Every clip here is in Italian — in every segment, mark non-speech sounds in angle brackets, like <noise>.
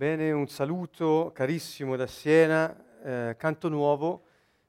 Bene, un saluto carissimo da Siena, eh, Canto Nuovo.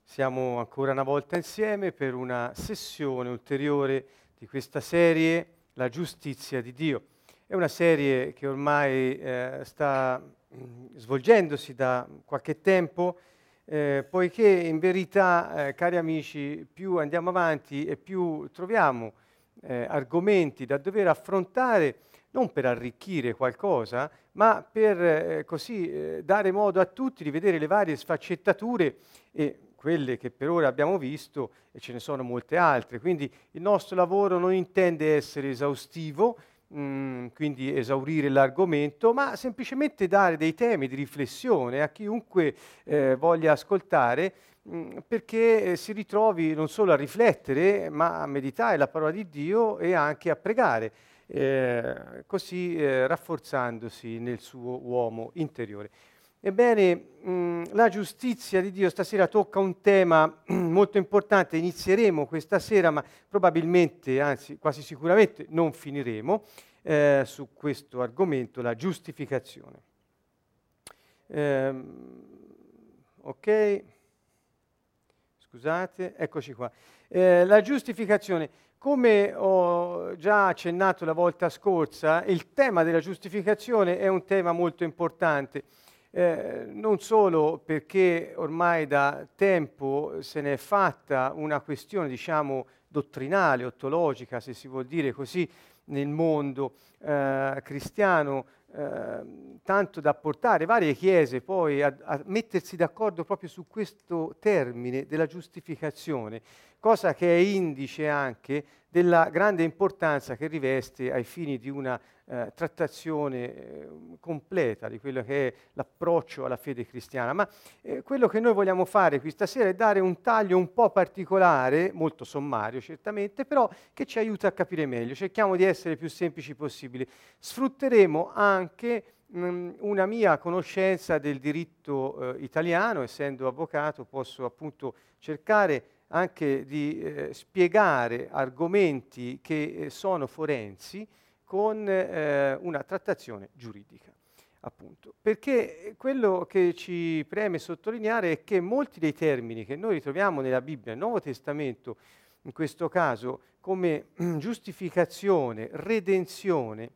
Siamo ancora una volta insieme per una sessione ulteriore di questa serie, La giustizia di Dio. È una serie che ormai eh, sta mh, mm, svolgendosi da qualche tempo, eh, poiché in verità, eh, cari amici, più andiamo avanti e più troviamo eh, argomenti da dover affrontare non per arricchire qualcosa, ma per eh, così eh, dare modo a tutti di vedere le varie sfaccettature e quelle che per ora abbiamo visto e ce ne sono molte altre. Quindi il nostro lavoro non intende essere esaustivo, mh, mm, quindi esaurire l'argomento, ma semplicemente dare dei temi di riflessione a chiunque eh, voglia ascoltare mm, perché eh, si ritrovi non solo a riflettere, ma a meditare la parola di Dio e anche a pregare eh, così eh, rafforzandosi nel suo uomo interiore. Ebbene, mh, la giustizia di Dio stasera tocca un tema <clears throat> molto importante, inizieremo questa sera, ma probabilmente, anzi quasi sicuramente non finiremo eh, su questo argomento, la giustificazione. Eh, ok, scusate, eccoci qua. Eh, la giustificazione. Come ho già accennato la volta scorsa, il tema della giustificazione è un tema molto importante, eh, non solo perché ormai da tempo se ne è fatta una questione, diciamo, dottrinale, ontologica, se si vuol dire così, nel mondo eh, cristiano, eh, tanto da portare varie chiese poi a, a mettersi d'accordo proprio su questo termine della giustificazione cosa che è indice anche della grande importanza che riveste ai fini di una eh, trattazione eh, completa di quello che è l'approccio alla fede cristiana. Ma eh, quello che noi vogliamo fare questa sera è dare un taglio un po' particolare, molto sommario certamente, però che ci aiuta a capire meglio. Cerchiamo di essere più semplici possibile. Sfrutteremo anche mm, una mia conoscenza del diritto eh, italiano, essendo avvocato, posso appunto cercare anche di eh, spiegare argomenti che sono forensi con eh, una trattazione giuridica. Appunto. Perché quello che ci preme sottolineare è che molti dei termini che noi ritroviamo nella Bibbia, nel Nuovo Testamento, in questo caso come <clears throat> giustificazione, redenzione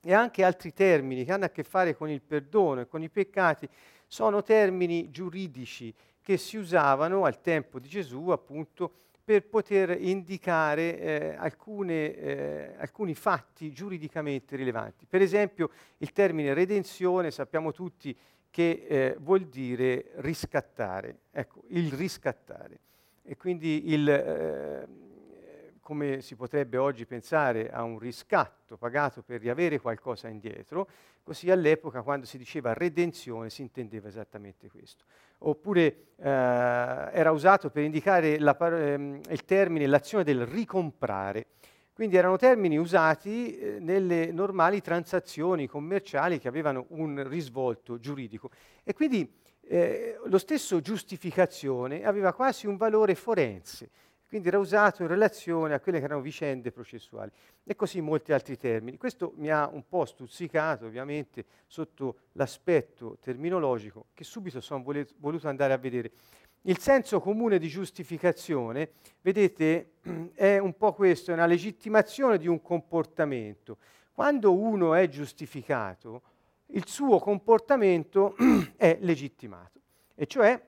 e anche altri termini che hanno a che fare con il perdono e con i peccati, sono termini giuridici che si usavano al tempo di Gesù appunto per poter indicare eh, alcune, eh, alcuni fatti giuridicamente rilevanti. Per esempio il termine redenzione sappiamo tutti che eh, vuol dire riscattare, ecco, il riscattare. E quindi il, eh, come si potrebbe oggi pensare a un riscatto pagato per riavere qualcosa indietro, così all'epoca quando si diceva redenzione si intendeva esattamente questo oppure eh, era usato per indicare la, ehm, il termine l'azione del ricomprare. Quindi erano termini usati eh, nelle normali transazioni commerciali che avevano un risvolto giuridico. E quindi eh, lo stesso giustificazione aveva quasi un valore forense quindi era usato in relazione a quelle che erano vicende processuali e così molti altri termini. Questo mi ha un po' stuzzicato ovviamente sotto l'aspetto terminologico che subito sono voluto andare a vedere. Il senso comune di giustificazione, vedete, <clears throat> è un po' questo, è una legittimazione di un comportamento. Quando uno è giustificato, il suo comportamento <clears throat> è legittimato, e cioè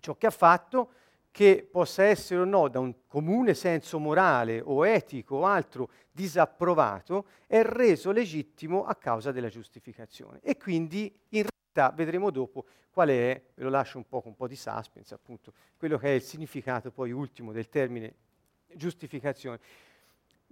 ciò che ha fatto che possa essere o no da un comune senso morale o etico o altro disapprovato, è reso legittimo a causa della giustificazione. E quindi in realtà vedremo dopo qual è, ve lo lascio un po' con un po' di suspense, appunto, quello che è il significato poi ultimo del termine giustificazione.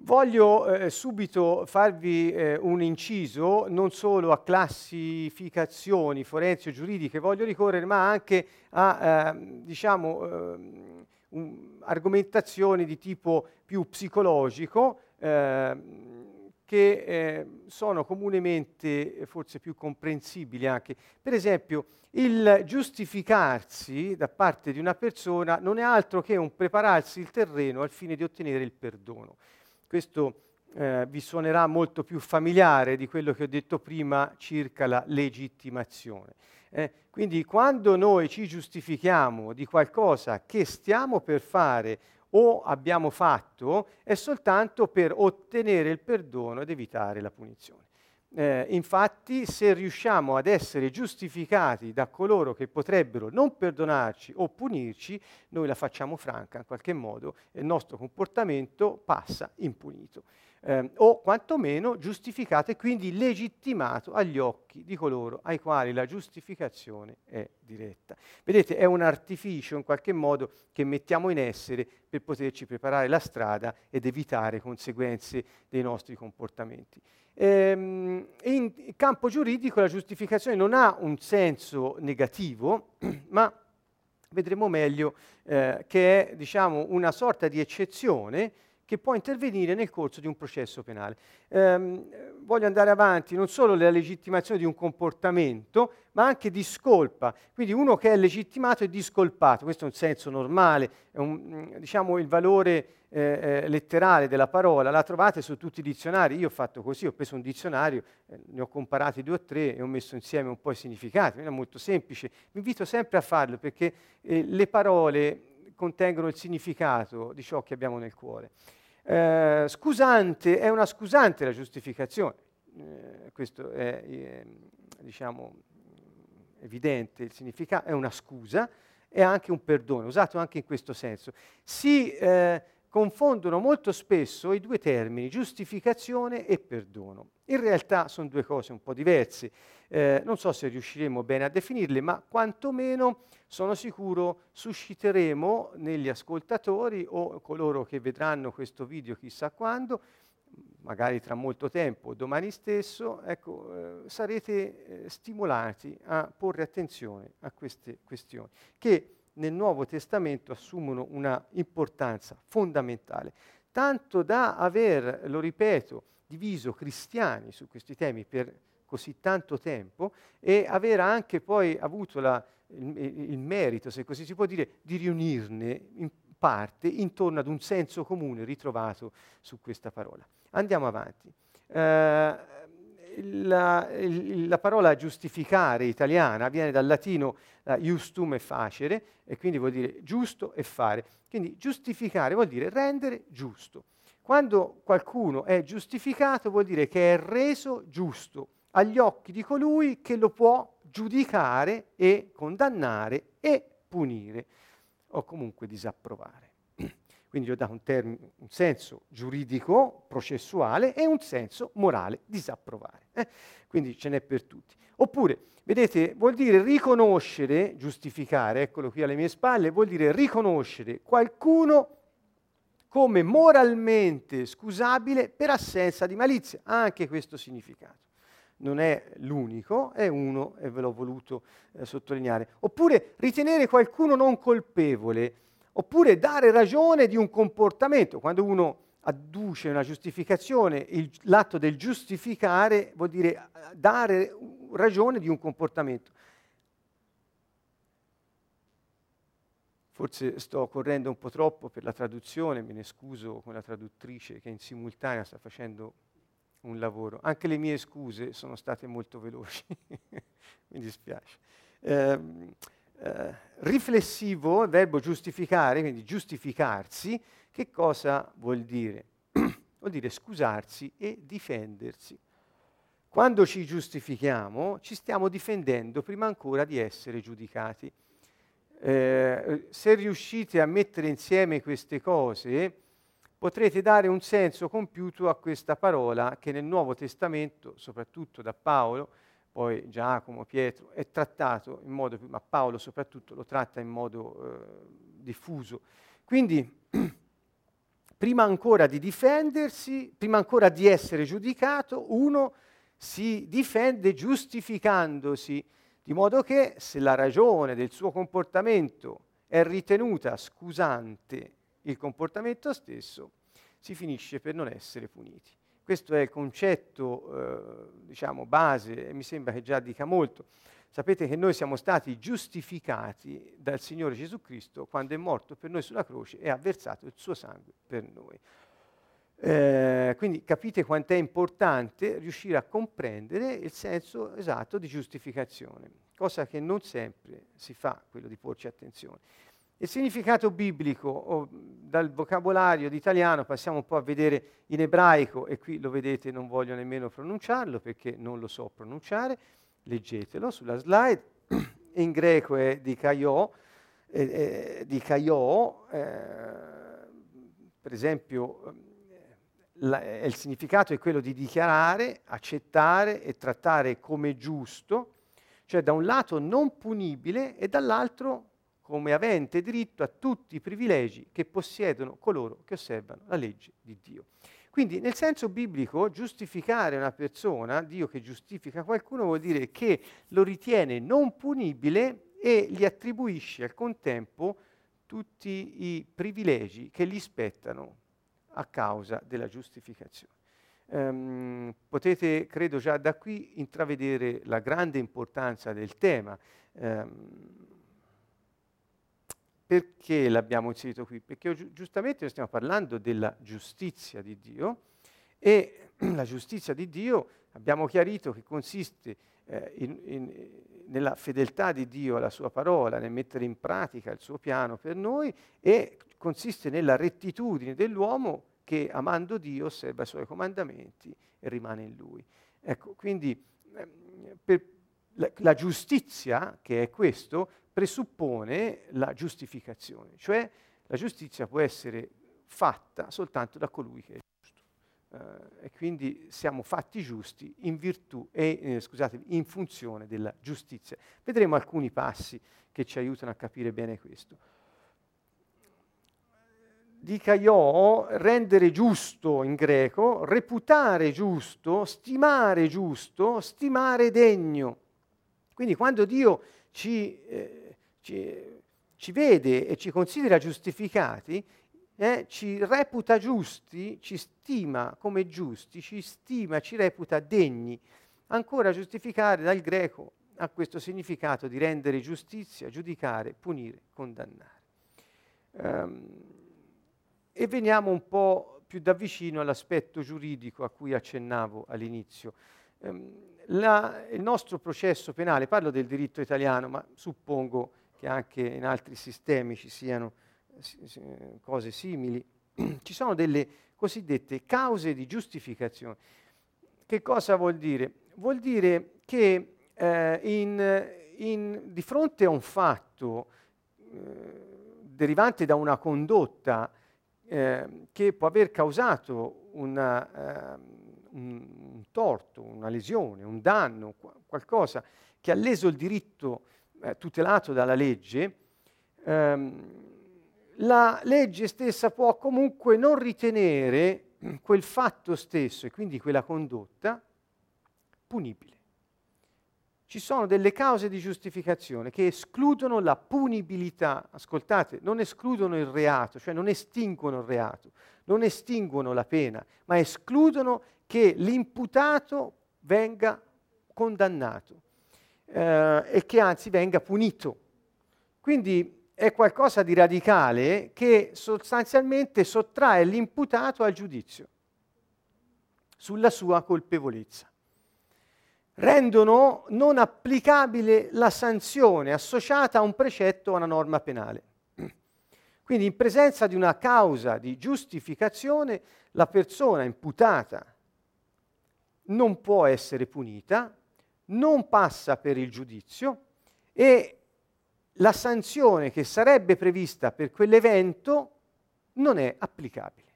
Voglio eh, subito farvi eh, un inciso non solo a classificazioni forensi o giuridiche, voglio ricorrere, ma anche a eh, diciamo, ehm, un, argomentazioni di tipo più psicologico ehm, che eh, sono comunemente forse più comprensibili anche. Per esempio, il giustificarsi da parte di una persona non è altro che un prepararsi il terreno al fine di ottenere il perdono. Questo eh, vi suonerà molto più familiare di quello che ho detto prima circa la legittimazione. Eh, quindi quando noi ci giustifichiamo di qualcosa che stiamo per fare o abbiamo fatto, è soltanto per ottenere il perdono ed evitare la punizione. Eh, infatti, se riusciamo ad essere giustificati da coloro che potrebbero non perdonarci o punirci, noi la facciamo franca in qualche modo e il nostro comportamento passa impunito eh, o quantomeno giustificato e quindi legittimato agli occhi di coloro ai quali la giustificazione è diretta. Vedete, è un artificio in qualche modo che mettiamo in essere per poterci preparare la strada ed evitare conseguenze dei nostri comportamenti. Ehm, in campo giuridico la giustificazione non ha un senso negativo, <clears throat> ma vedremo meglio eh, che è diciamo, una sorta di eccezione che può intervenire nel corso di un processo penale. Ehm, voglio andare avanti non solo nella legittimazione di un comportamento, ma anche di scolpa. Quindi uno che è legittimato è discolpato, questo è un senso normale, un, diciamo il valore eh, eh, letterale della parola, la trovate su tutti i dizionari. Io ho fatto così, ho preso un dizionario, eh, ne ho comparati due o tre e ho messo insieme un po' i significati, è molto semplice. Vi invito sempre a farlo perché eh, le parole contengono il significato di ciò che abbiamo nel cuore. Eh, scusante è una scusante la giustificazione, eh, questo è eh, diciamo, evidente, il significato è una scusa, è anche un perdono, usato anche in questo senso. Si eh, confondono molto spesso i due termini, giustificazione e perdono. In realtà sono due cose un po' diverse, eh, non so se riusciremo bene a definirle, ma quantomeno sono sicuro susciteremo negli ascoltatori o coloro che vedranno questo video chissà quando, magari tra molto tempo, domani stesso, ecco, eh, sarete eh, stimolati a porre attenzione a queste questioni, che nel Nuovo Testamento assumono una importanza fondamentale, tanto da aver, lo ripeto, diviso cristiani su questi temi per così tanto tempo e aver anche poi avuto la, il, il, merito, se così si può dire, di riunirne in parte intorno ad un senso comune ritrovato su questa parola. Andiamo avanti. Eh, la, la, parola giustificare italiana viene dal latino uh, justum e facere, e quindi vuol dire giusto e fare. Quindi giustificare vuol dire rendere giusto. Quando qualcuno è giustificato vuol dire che è reso giusto agli occhi di colui che lo può giudicare e condannare e punire o comunque disapprovare. Quindi gli ho dato un, term- un, senso giuridico, processuale e un senso morale, disapprovare. Eh? Quindi ce n'è per tutti. Oppure, vedete, vuol dire riconoscere, giustificare, eccolo qui alle mie spalle, vuol dire riconoscere qualcuno come moralmente scusabile per assenza di malizia. Anche questo significato. Non è l'unico, è uno e ve l'ho voluto eh, sottolineare. Oppure ritenere qualcuno non colpevole Oppure dare ragione di un comportamento. Quando uno adduce una giustificazione, il, l'atto del giustificare vuol dire eh, dare ragione di un comportamento. Forse sto correndo un po' troppo per la traduzione, me ne scuso con la traduttrice che in simultanea sta facendo un lavoro. Anche le mie scuse sono state molto veloci, <laughs> mi dispiace. Eh, eh, riflessivo, il verbo giustificare, quindi giustificarsi, che cosa vuol dire? <clears throat> vuol dire scusarsi e difendersi. Quando ci giustifichiamo, ci stiamo difendendo prima ancora di essere giudicati. Eh, se riuscite a mettere insieme queste cose, potrete dare un senso compiuto a questa parola che nel Nuovo Testamento, soprattutto da Paolo, poi Giacomo, Pietro, è trattato in modo, ma Paolo soprattutto lo tratta in modo eh, diffuso. Quindi, <clears throat> prima ancora di difendersi, prima ancora di essere giudicato, uno si difende giustificandosi, di modo che se la ragione del suo comportamento è ritenuta scusante il comportamento stesso, si finisce per non essere puniti. Questo è il concetto, eh, diciamo, base e mi sembra che già dica molto. Sapete che noi siamo stati giustificati dal Signore Gesù Cristo quando è morto per noi sulla croce e ha versato il suo sangue per noi. Eh, quindi capite quanto è importante riuscire a comprendere il senso esatto di giustificazione, cosa che non sempre si fa, quello di porci attenzione. Il significato biblico, oh, dal vocabolario d'italiano passiamo un po' a vedere in ebraico, e qui lo vedete, non voglio nemmeno pronunciarlo perché non lo so pronunciare, leggetelo sulla slide, in greco è di Caio, eh, eh, di Caio eh, per esempio la, il significato è quello di dichiarare, accettare e trattare come giusto, cioè da un lato non punibile e dall'altro come avente diritto a tutti i privilegi che possiedono coloro che osservano la legge di Dio. Quindi nel senso biblico giustificare una persona, Dio che giustifica qualcuno, vuol dire che lo ritiene non punibile e gli attribuisce al contempo tutti i privilegi che gli spettano a causa della giustificazione. Um, potete, credo già da qui, intravedere la grande importanza del tema. Um, perché l'abbiamo inserito qui? Perché gi- giustamente stiamo parlando della giustizia di Dio e <clears throat> la giustizia di Dio abbiamo chiarito che consiste eh, in, in, nella fedeltà di Dio alla sua parola, nel mettere in pratica il suo piano per noi e consiste nella rettitudine dell'uomo che amando Dio osserva i suoi comandamenti e rimane in lui. Ecco, quindi eh, per la, la giustizia, che è questo, presuppone la giustificazione, cioè la giustizia può essere fatta soltanto da colui che è giusto. Uh, e quindi siamo fatti giusti in virtù e eh, scusate, in funzione della giustizia. Vedremo alcuni passi che ci aiutano a capire bene questo. Dica io, rendere giusto in greco, reputare giusto, stimare giusto, stimare degno. Quindi quando Dio ci, eh, ci, ci vede e ci considera giustificati, eh, ci reputa giusti, ci stima come giusti, ci stima, ci reputa degni. Ancora giustificare dal greco ha questo significato di rendere giustizia, giudicare, punire, condannare. Um, e veniamo un po' più da vicino all'aspetto giuridico a cui accennavo all'inizio. Um, la, il nostro processo penale, parlo del diritto italiano, ma suppongo che anche in altri sistemi ci siano cose simili, <clears throat> ci sono delle cosiddette cause di giustificazione. Che cosa vuol dire? Vuol dire che eh, in, in, di fronte a un fatto eh, derivante da una condotta eh, che può aver causato una, ehm, un, un, torto, una lesione, un danno, qualcosa che ha leso il diritto eh, tutelato dalla legge, ehm, la legge stessa può comunque non ritenere quel fatto stesso e quindi quella condotta punibile. Ci sono delle cause di giustificazione che escludono la punibilità, ascoltate, non escludono il reato, cioè non estinguono il reato, non estinguono la pena, ma escludono che l'imputato venga condannato eh, e che anzi venga punito. Quindi è qualcosa di radicale che sostanzialmente sottrae l'imputato al giudizio sulla sua colpevolezza. Rendono non applicabile la sanzione associata a un precetto o a una norma penale. Quindi in presenza di una causa di giustificazione la persona imputata non può essere punita, non passa per il giudizio e la sanzione che sarebbe prevista per quell'evento non è applicabile.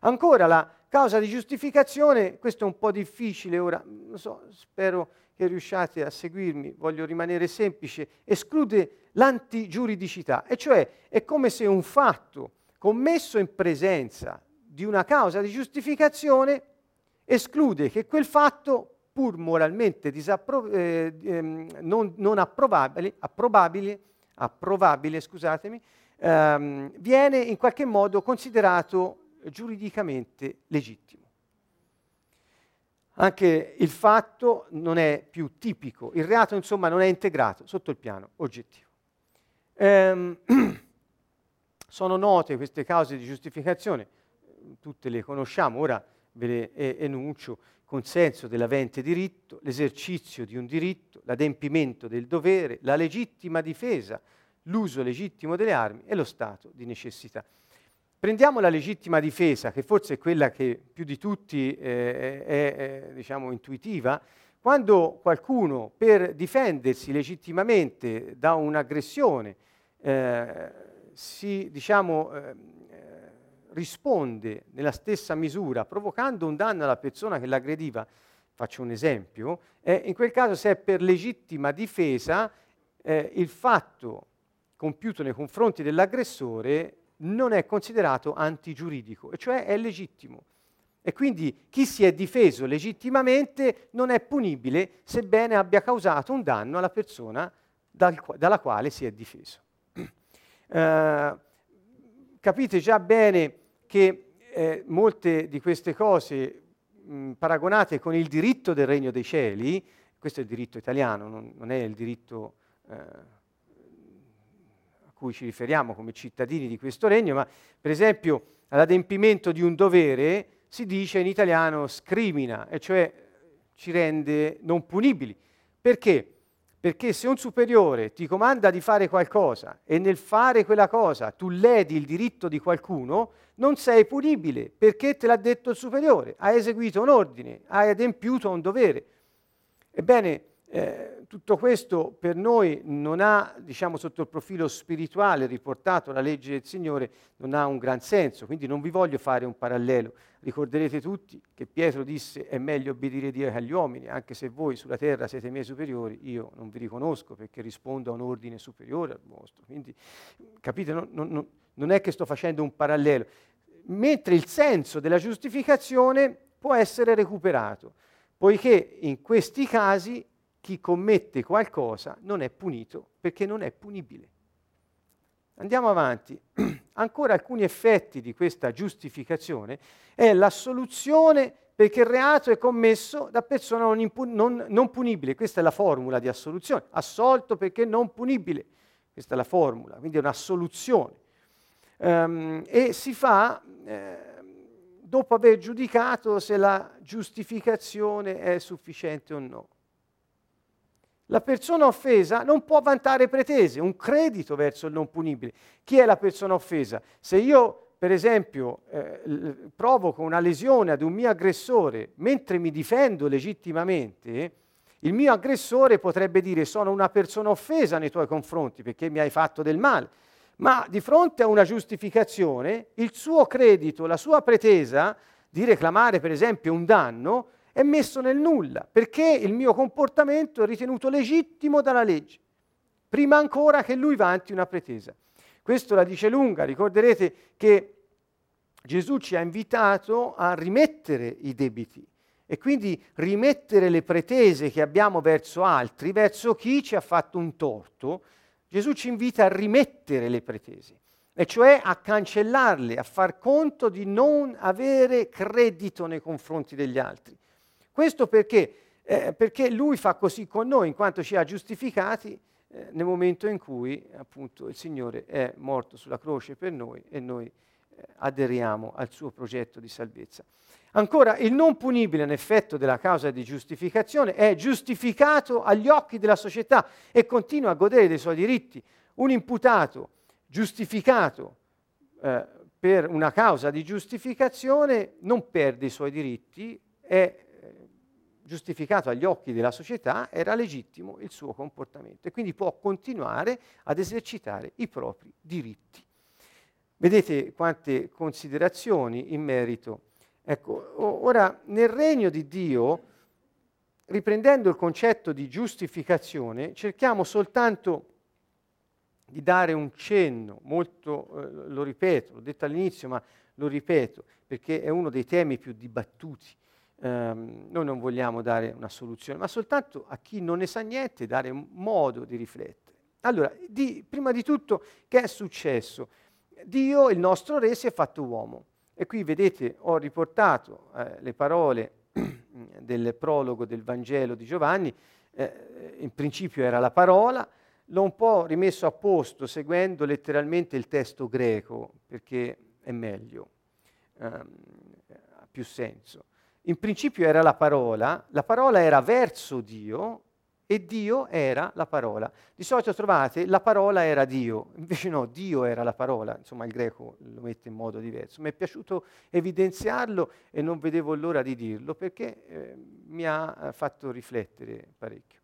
Ancora la causa di giustificazione, questo è un po' difficile ora, so, spero che riusciate a seguirmi, voglio rimanere semplice, esclude l'antigiuridicità, e cioè è come se un fatto commesso in presenza di una causa di giustificazione esclude che quel fatto, pur moralmente disappro- eh, ehm, non, non approvabile, approvabile, approvabile scusatemi, ehm, viene in qualche modo considerato giuridicamente legittimo. Anche il fatto non è più tipico, il reato insomma non è integrato sotto il piano oggettivo. Ehm, <clears throat> sono note queste cause di giustificazione, tutte le conosciamo, ora ve le enuncio, consenso dell'avente diritto, l'esercizio di un diritto, l'adempimento del dovere, la legittima difesa, l'uso legittimo delle armi e lo stato di necessità. Prendiamo la legittima difesa, che forse è quella che più di tutti eh, è, è diciamo, intuitiva. Quando qualcuno per difendersi legittimamente da un'aggressione eh, si diciamo, eh, risponde nella stessa misura provocando un danno alla persona che l'aggrediva, faccio un esempio, eh, in quel caso se è per legittima difesa eh, il fatto compiuto nei confronti dell'aggressore non è considerato antigiuridico, e cioè è legittimo. E quindi chi si è difeso legittimamente non è punibile sebbene abbia causato un danno alla persona dal, dalla quale si è difeso. Uh, <clears throat> capite già bene che eh, molte di queste cose mh, paragonate con il diritto del regno dei cieli, questo è il diritto italiano, non, non è il diritto eh, a cui ci riferiamo come cittadini di questo regno, ma per esempio all'adempimento di un dovere si dice in italiano scrimina, e cioè ci rende non punibili. Perché? Perché se un superiore ti comanda di fare qualcosa e nel fare quella cosa tu ledi il diritto di qualcuno, non sei punibile perché te l'ha detto il superiore, hai eseguito un ordine, hai adempiuto un dovere. Ebbene, eh, tutto questo per noi non ha, diciamo, sotto il profilo spirituale riportato alla legge del Signore, non ha un gran senso, quindi non vi voglio fare un parallelo. Ricorderete tutti che Pietro disse è meglio obbedire Dio che agli uomini, anche se voi sulla terra siete miei superiori, io non vi riconosco perché rispondo a un ordine superiore al vostro. Quindi, capite, non, non, non è che sto facendo un parallelo, mentre il senso della giustificazione può essere recuperato, poiché in questi casi chi commette qualcosa non è punito perché non è punibile. Andiamo avanti. <clears throat> Ancora alcuni effetti di questa giustificazione è l'assoluzione perché il reato è commesso da persona non, impu- non, non, punibile. Questa è la formula di assoluzione. Assolto perché non punibile. Questa è la formula, quindi è un'assoluzione. Um, e si fa eh, dopo aver giudicato se la giustificazione è sufficiente o no la persona offesa non può vantare pretese, un credito verso il non punibile. Chi è la persona offesa? Se io, per esempio, eh, provoco una lesione ad un mio aggressore mentre mi difendo legittimamente, il mio aggressore potrebbe dire sono una persona offesa nei tuoi confronti perché mi hai fatto del male. Ma di fronte a una giustificazione, il suo credito, la sua pretesa di reclamare per esempio un danno, è messo nel nulla, perché il mio comportamento è ritenuto legittimo dalla legge, prima ancora che lui vanti una pretesa. Questo la dice lunga, ricorderete che Gesù ci ha invitato a rimettere i debiti e quindi rimettere le pretese che abbiamo verso altri, verso chi ci ha fatto un torto. Gesù ci invita a rimettere le pretese, e cioè a cancellarle, a far conto di non avere credito nei confronti degli altri. Questo perché? Eh, perché lui fa così con noi, in quanto ci ha giustificati eh, nel momento in cui appunto il Signore è morto sulla croce per noi e noi eh, aderiamo al suo progetto di salvezza. Ancora, il non punibile in effetto della causa di giustificazione è giustificato agli occhi della società e continua a godere dei suoi diritti. Un imputato giustificato eh, per una causa di giustificazione non perde i suoi diritti, è giustificato agli occhi della società, era legittimo il suo comportamento e quindi può continuare ad esercitare i propri diritti. Vedete quante considerazioni in merito. Ecco, ora nel regno di Dio, riprendendo il concetto di giustificazione, cerchiamo soltanto di dare un cenno, molto, eh, lo ripeto, l'ho detto all'inizio, ma lo ripeto, perché è uno dei temi più dibattuti ehm, noi non vogliamo dare una soluzione, ma soltanto a chi non ne sa niente dare modo di riflettere. Allora, di, prima di tutto, che è successo? Dio, il nostro Re, si è fatto uomo. E qui vedete, ho riportato eh, le parole <clears throat> del prologo del Vangelo di Giovanni, eh, in principio era la parola, l'ho un po' rimesso a posto seguendo letteralmente il testo greco, perché è meglio. ehm, ha più senso. In principio era la parola, la parola era verso Dio e Dio era la parola. Di solito trovate la parola era Dio, invece no, Dio era la parola, insomma il greco lo mette in modo diverso. Mi è piaciuto evidenziarlo e non vedevo l'ora di dirlo perché eh, mi ha eh, fatto riflettere parecchio.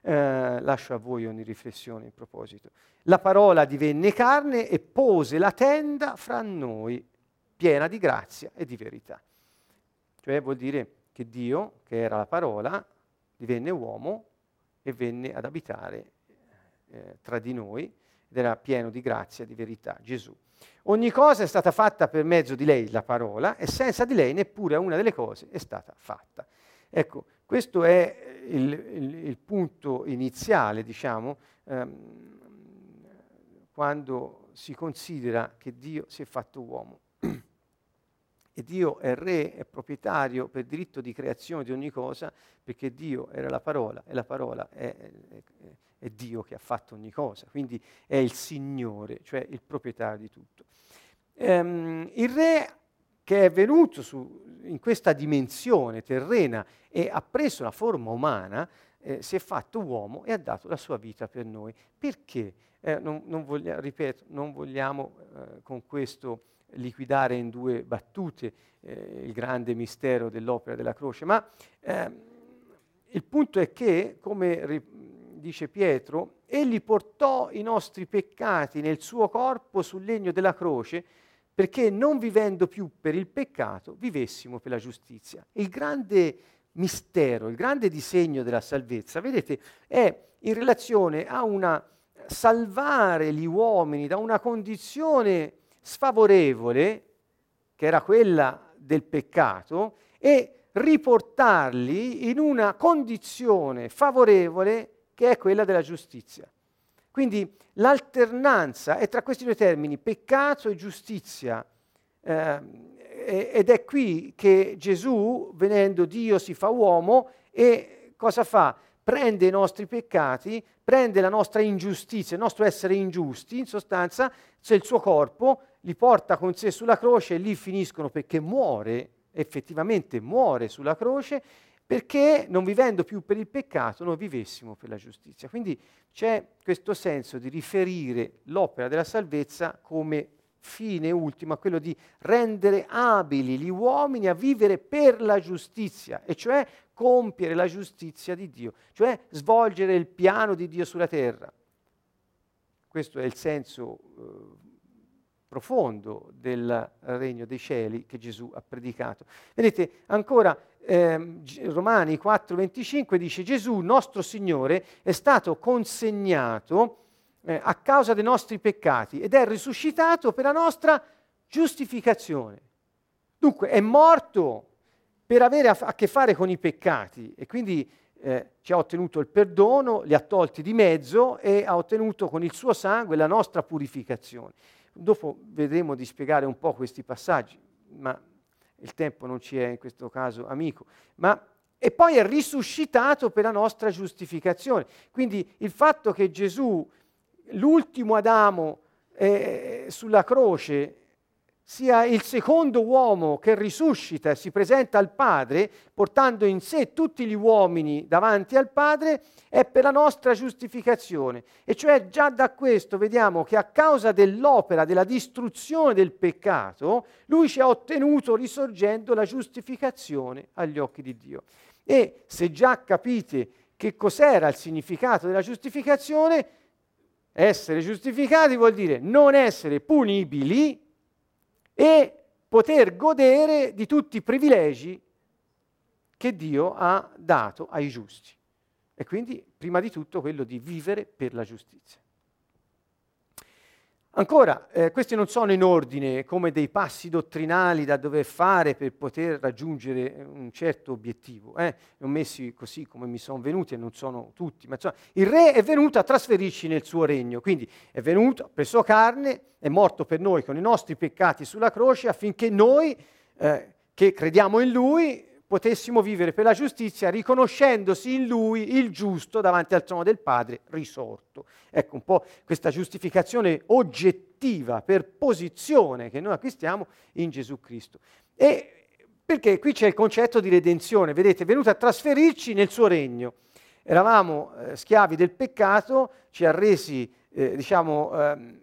Eh, lascio a voi ogni riflessione in proposito. La parola divenne carne e pose la tenda fra noi, piena di grazia e di verità. Cioè vuol dire che Dio, che era la parola, divenne uomo e venne ad abitare eh, tra di noi ed era pieno di grazia di verità, Gesù. Ogni cosa è stata fatta per mezzo di lei, la parola, e senza di lei neppure una delle cose è stata fatta. Ecco, questo è il, il, il punto iniziale, diciamo, ehm, quando si considera che Dio si è fatto uomo. E Dio è re, è proprietario per diritto di creazione di ogni cosa, perché Dio era la parola e la parola è, è, è Dio che ha fatto ogni cosa, quindi è il Signore, cioè il proprietario di tutto. Ehm, il re che è venuto su, in questa dimensione terrena e ha preso la forma umana, eh, si è fatto uomo e ha dato la sua vita per noi. Perché? Eh, non, non voglia, ripeto, non vogliamo eh, con questo liquidare in due battute eh, il grande mistero dell'opera della croce, ma ehm, il punto è che, come ri- dice Pietro, egli portò i nostri peccati nel suo corpo sul legno della croce perché non vivendo più per il peccato, vivessimo per la giustizia. Il grande mistero, il grande disegno della salvezza, vedete, è in relazione a una salvare gli uomini da una condizione sfavorevole, che era quella del peccato, e riportarli in una condizione favorevole che è quella della giustizia. Quindi l'alternanza è tra questi due termini, peccato e giustizia. Eh, ed è qui che Gesù, venendo Dio, si fa uomo e cosa fa? Prende i nostri peccati, prende la nostra ingiustizia, il nostro essere ingiusti, in sostanza, c'è il suo corpo, li porta con sé sulla croce e lì finiscono perché muore, effettivamente muore sulla croce, perché non vivendo più per il peccato noi vivessimo per la giustizia. Quindi c'è questo senso di riferire l'opera della salvezza come fine ultimo, quello di rendere abili gli uomini a vivere per la giustizia, e cioè compiere la giustizia di Dio, cioè svolgere il piano di Dio sulla terra. Questo è il senso eh, profondo del regno dei cieli che Gesù ha predicato. Vedete, ancora eh, Romani 4:25 dice Gesù, nostro Signore, è stato consegnato eh, a causa dei nostri peccati ed è risuscitato per la nostra giustificazione. Dunque è morto per avere a, a che fare con i peccati e quindi eh, ci ha ottenuto il perdono, li ha tolti di mezzo e ha ottenuto con il suo sangue la nostra purificazione. Dopo vedremo di spiegare un po' questi passaggi, ma il tempo non ci è in questo caso amico. Ma, e poi è risuscitato per la nostra giustificazione. Quindi il fatto che Gesù, l'ultimo Adamo eh, sulla croce, sia il secondo uomo che risuscita e si presenta al Padre, portando in sé tutti gli uomini davanti al Padre, è per la nostra giustificazione. E cioè già da questo vediamo che a causa dell'opera della distruzione del peccato, lui ci ha ottenuto risorgendo la giustificazione agli occhi di Dio. E se già capite che cos'era il significato della giustificazione, essere giustificati vuol dire non essere punibili e poter godere di tutti i privilegi che Dio ha dato ai giusti. E quindi, prima di tutto, quello di vivere per la giustizia. Ancora, eh, questi non sono in ordine come dei passi dottrinali da dover fare per poter raggiungere un certo obiettivo. Eh? Li ho messi così come mi sono venuti e non sono tutti. Ma insomma, il re è venuto a trasferirci nel suo regno, quindi è venuto, ha preso carne, è morto per noi con i nostri peccati sulla croce affinché noi, eh, che crediamo in lui, potessimo vivere per la giustizia riconoscendosi in Lui il giusto davanti al trono del Padre risorto. Ecco un po' questa giustificazione oggettiva per posizione che noi acquistiamo in Gesù Cristo. E perché qui c'è il concetto di redenzione, vedete, è venuto a trasferirci nel suo regno. Eravamo eh, schiavi del peccato, ci ha resi, eh, diciamo, eh,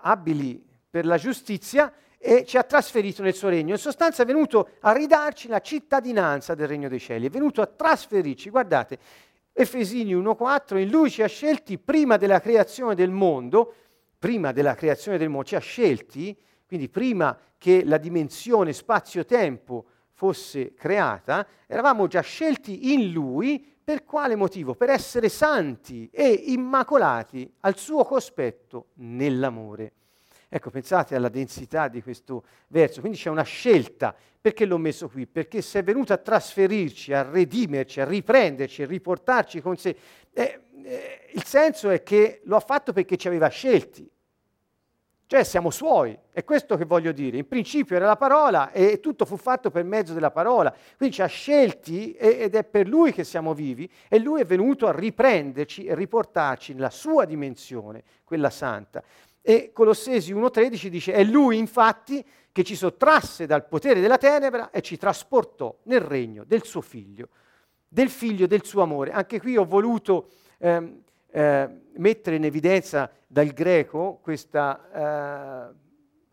abili per la giustizia e ci ha trasferito nel suo regno. In sostanza è venuto a ridarci la cittadinanza del regno dei cieli, è venuto a trasferirci, guardate, Efesini 1.4, in lui ci ha scelti prima della creazione del mondo, prima della creazione del mondo, ci ha scelti, quindi prima che la dimensione spazio-tempo fosse creata, eravamo già scelti in lui per quale motivo? Per essere santi e immacolati al suo cospetto nell'amore. Ecco, pensate alla densità di questo verso, quindi c'è una scelta. Perché l'ho messo qui? Perché se è venuto a trasferirci, a redimerci, a riprenderci, a riportarci con sé. Eh, eh, il senso è che lo ha fatto perché ci aveva scelti. Cioè siamo suoi, è questo che voglio dire. In principio era la parola e tutto fu fatto per mezzo della parola. Quindi ci ha scelti ed è per lui che siamo vivi e lui è venuto a riprenderci e riportarci nella sua dimensione, quella santa. E Colossesi 1.13 dice, è lui infatti che ci sottrasse dal potere della tenebra e ci trasportò nel regno del suo figlio, del figlio del suo amore. Anche qui ho voluto ehm, eh, mettere in evidenza dal greco questa eh,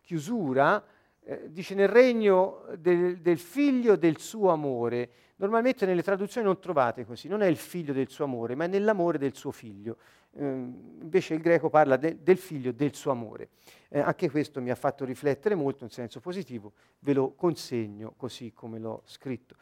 chiusura, eh, dice nel regno del, del figlio del suo amore. Normalmente nelle traduzioni non trovate così, non è il figlio del suo amore, ma è nell'amore del suo figlio. Eh, invece il greco parla de, del figlio del suo amore. Eh, anche questo mi ha fatto riflettere molto in senso positivo, ve lo consegno così come l'ho scritto.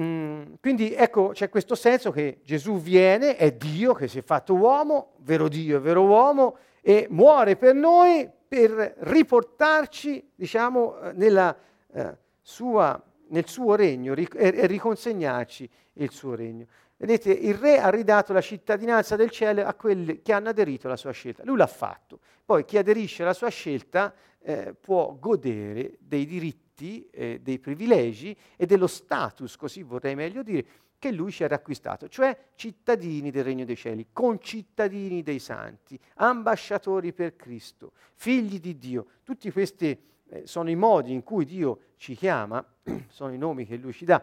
Mm, quindi ecco, c'è questo senso che Gesù viene, è Dio che si è fatto uomo, vero Dio e vero uomo, e muore per noi per riportarci, diciamo, eh, nella, eh, sua, nel suo regno ric- e riconsegnarci il suo regno. Vedete, il re ha ridato la cittadinanza del cielo a quelli che hanno aderito alla sua scelta. Lui l'ha fatto. Poi chi aderisce alla sua scelta eh, può godere dei diritti, eh, dei privilegi e dello status, così vorrei meglio dire, che lui ci ha riacquistato, cioè cittadini del regno dei cieli, concittadini dei santi, ambasciatori per Cristo, figli di Dio. Tutti questi eh, sono i modi in cui Dio ci chiama, <clears throat> sono i nomi che lui ci dà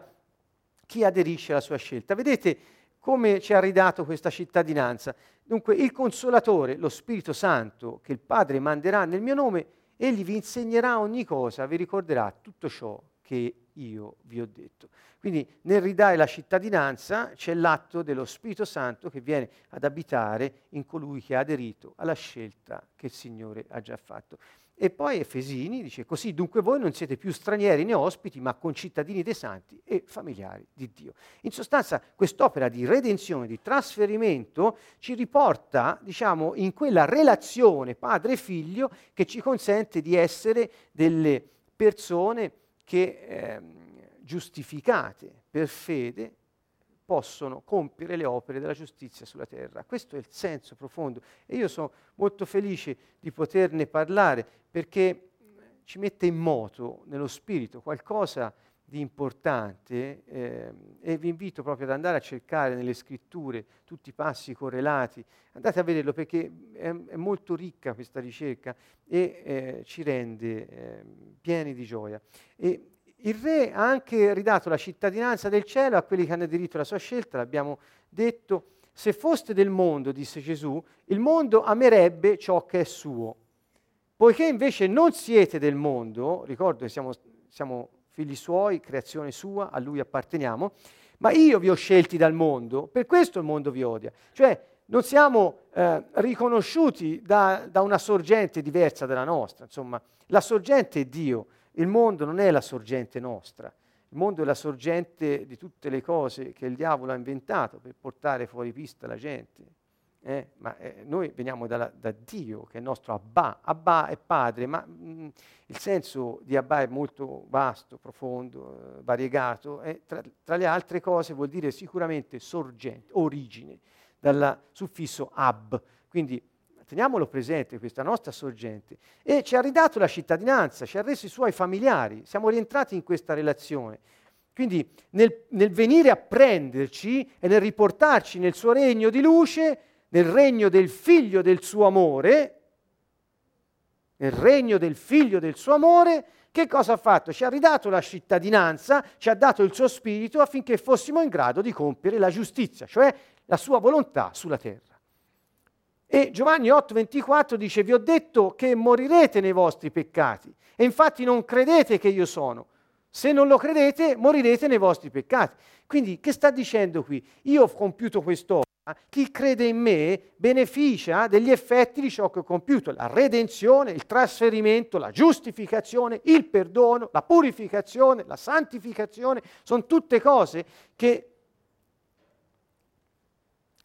chi aderisce alla sua scelta. Vedete come ci ha ridato questa cittadinanza. Dunque il consolatore, lo Spirito Santo che il Padre manderà nel mio nome, egli vi insegnerà ogni cosa, vi ricorderà tutto ciò che io vi ho detto. Quindi nel ridare la cittadinanza c'è l'atto dello Spirito Santo che viene ad abitare in colui che ha aderito alla scelta che il Signore ha già fatto. E poi Efesini dice così dunque voi non siete più stranieri né ospiti, ma concittadini dei santi e familiari di Dio. In sostanza quest'opera di redenzione, di trasferimento ci riporta, diciamo, in quella relazione padre-figlio che ci consente di essere delle persone che eh, giustificate per fede possono compiere le opere della giustizia sulla terra. Questo è il senso profondo e io sono molto felice di poterne parlare perché ci mette in moto nello spirito qualcosa di importante eh, e vi invito proprio ad andare a cercare nelle scritture tutti i passi correlati, andate a vederlo perché è, è molto ricca questa ricerca e eh, ci rende eh, pieni di gioia. E il re ha anche ridato la cittadinanza del cielo a quelli che hanno aderito alla sua scelta, l'abbiamo detto. Se foste del mondo, disse Gesù, il mondo amerebbe ciò che è suo. Poiché invece non siete del mondo, ricordo che siamo, siamo figli suoi, creazione sua, a lui apparteniamo, ma io vi ho scelti dal mondo, per questo il mondo vi odia. Cioè non siamo eh, riconosciuti da, da una sorgente diversa dalla nostra, insomma, la sorgente è Dio. Il mondo non è la sorgente nostra, il mondo è la sorgente di tutte le cose che il diavolo ha inventato per portare fuori pista la gente. Eh? Ma eh, noi veniamo da, da, Dio, che è il nostro Abba. Abba è padre, ma mh, mm, il senso di Abba è molto vasto, profondo, eh, variegato. E tra, tra, le altre cose vuol dire sicuramente sorgente, origine, dal suffisso ab. Quindi teniamolo presente, questa nostra sorgente, e ci ha ridato la cittadinanza, ci ha reso i suoi familiari, siamo rientrati in questa relazione. Quindi nel, nel, venire a prenderci e nel riportarci nel suo regno di luce, nel regno del figlio del suo amore, nel regno del figlio del suo amore, che cosa ha fatto? Ci ha ridato la cittadinanza, ci ha dato il suo spirito affinché fossimo in grado di compiere la giustizia, cioè la sua volontà sulla terra. E Giovanni 8:24 dice, vi ho detto che morirete nei vostri peccati e infatti non credete che io sono. Se non lo credete, morirete nei vostri peccati. Quindi, che sta dicendo qui? Io ho compiuto quest'opera, chi crede in me beneficia degli effetti di ciò che ho compiuto, la redenzione, il trasferimento, la giustificazione, il perdono, la purificazione, la santificazione, sono tutte cose che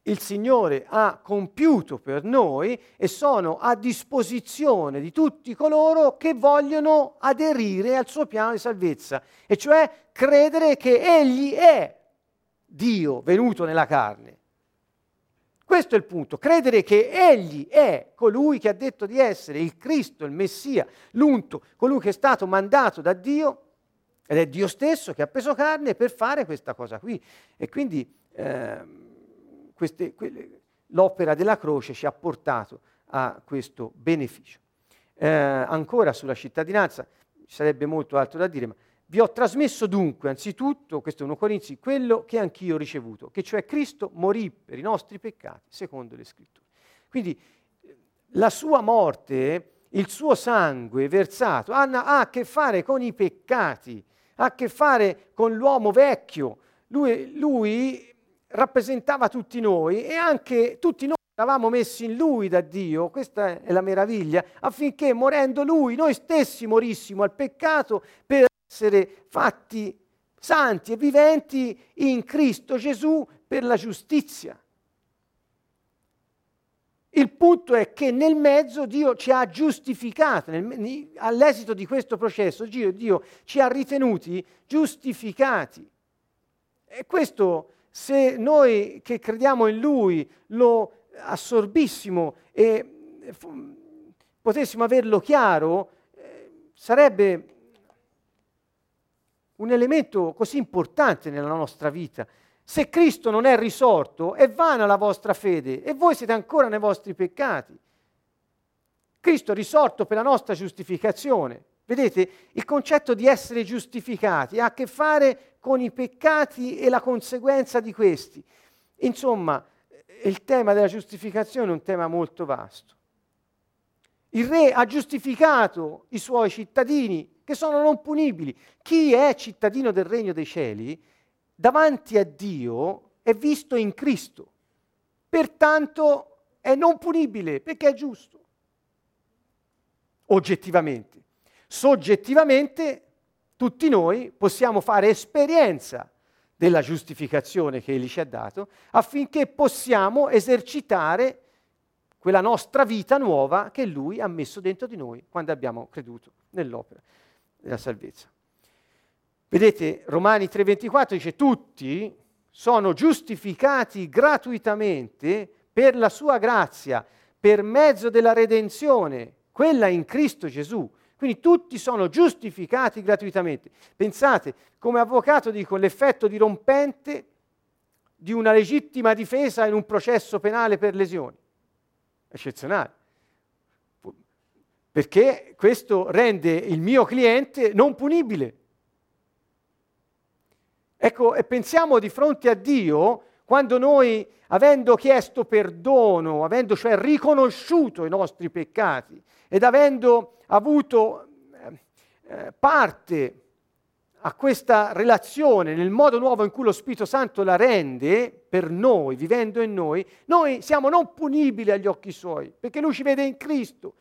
il Signore ha compiuto per noi e sono a disposizione di tutti coloro che vogliono aderire al suo piano di salvezza, e cioè credere che Egli è Dio venuto nella carne. Questo è il punto, credere che Egli è colui che ha detto di essere il Cristo, il Messia, l'unto, colui che è stato mandato da Dio, ed è Dio stesso che ha preso carne per fare questa cosa qui. E quindi... Eh, queste, quelle, l'opera della croce ci ha portato a questo beneficio. Eh, ancora sulla cittadinanza, ci sarebbe molto altro da dire, ma vi ho trasmesso dunque, anzitutto, questo è 1 Corinzi, quello che anch'io ho ricevuto, che cioè Cristo morì per i nostri peccati, secondo le scritture. Quindi la sua morte, il suo sangue versato, ha a che fare con i peccati, ha a che fare con l'uomo vecchio. Lui, lui rappresentava tutti noi e anche tutti noi eravamo messi in lui da Dio, questa è la meraviglia, affinché morendo lui noi stessi morissimo al peccato per essere fatti santi e viventi in Cristo Gesù per la giustizia. Il punto è che nel mezzo Dio ci ha giustificato, nel, all'esito di questo processo Dio, Dio ci ha ritenuti giustificati. E questo se noi che crediamo in Lui lo assorbissimo e potessimo averlo chiaro, eh, sarebbe un elemento così importante nella nostra vita. Se Cristo non è risorto, è vana la vostra fede e voi siete ancora nei vostri peccati. Cristo è risorto per la nostra giustificazione. Vedete, il concetto di essere giustificati ha a che fare con i peccati e la conseguenza di questi. Insomma, il tema della giustificazione è un tema molto vasto. Il re ha giustificato i suoi cittadini che sono non punibili. Chi è cittadino del regno dei cieli davanti a Dio è visto in Cristo. Pertanto è non punibile perché è giusto. Oggettivamente soggettivamente tutti noi possiamo fare esperienza della giustificazione che Egli ci ha dato affinché possiamo esercitare quella nostra vita nuova che Lui ha messo dentro di noi quando abbiamo creduto nell'opera della salvezza. Vedete, Romani 3:24 dice tutti sono giustificati gratuitamente per la sua grazia, per mezzo della redenzione, quella in Cristo Gesù, quindi tutti sono giustificati gratuitamente. Pensate, come avvocato dico, l'effetto dirompente di una legittima difesa in un processo penale per lesioni. Eccezionale. Perché questo rende il mio cliente non punibile. Ecco, e pensiamo di fronte a Dio, quando noi, avendo chiesto perdono, avendo cioè riconosciuto i nostri peccati ed avendo avuto eh, eh, parte a questa relazione nel modo nuovo in cui lo Spirito Santo la rende per noi, vivendo in noi, noi siamo non punibili agli occhi suoi, perché lui ci vede in Cristo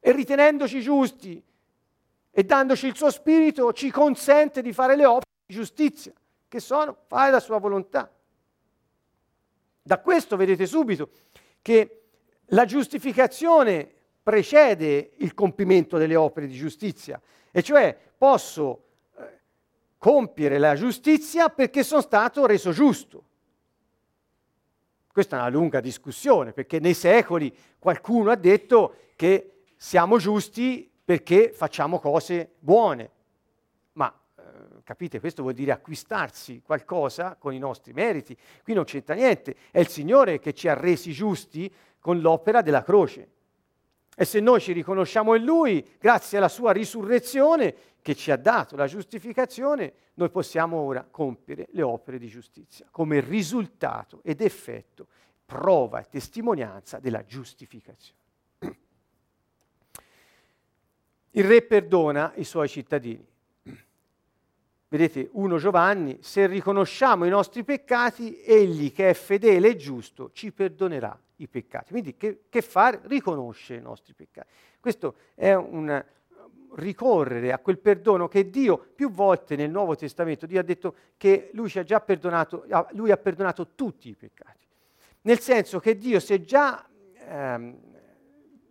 e ritenendoci giusti e dandoci il suo Spirito ci consente di fare le opere di giustizia, che sono fare la sua volontà. Da questo vedete subito che la giustificazione precede il compimento delle opere di giustizia, e cioè posso eh, compiere la giustizia perché sono stato reso giusto. Questa è una lunga discussione, perché nei secoli qualcuno ha detto che siamo giusti perché facciamo cose buone, capite, questo vuol dire acquistarsi qualcosa con i nostri meriti. Qui non c'entra niente, è il Signore che ci ha resi giusti con l'opera della croce. E se noi ci riconosciamo in Lui, grazie alla sua risurrezione che ci ha dato la giustificazione, noi possiamo ora compiere le opere di giustizia come risultato ed effetto, prova e testimonianza della giustificazione. Il re perdona i suoi cittadini. Vedete, 1 Giovanni, se riconosciamo i nostri peccati, egli che è fedele e giusto ci perdonerà i peccati. Quindi che, che fare? Riconoscere i nostri peccati. Questo è un ricorrere a quel perdono che Dio più volte nel Nuovo Testamento, Dio ha detto che lui ci ha già perdonato, lui ha perdonato tutti i peccati. Nel senso che Dio si è già, ehm,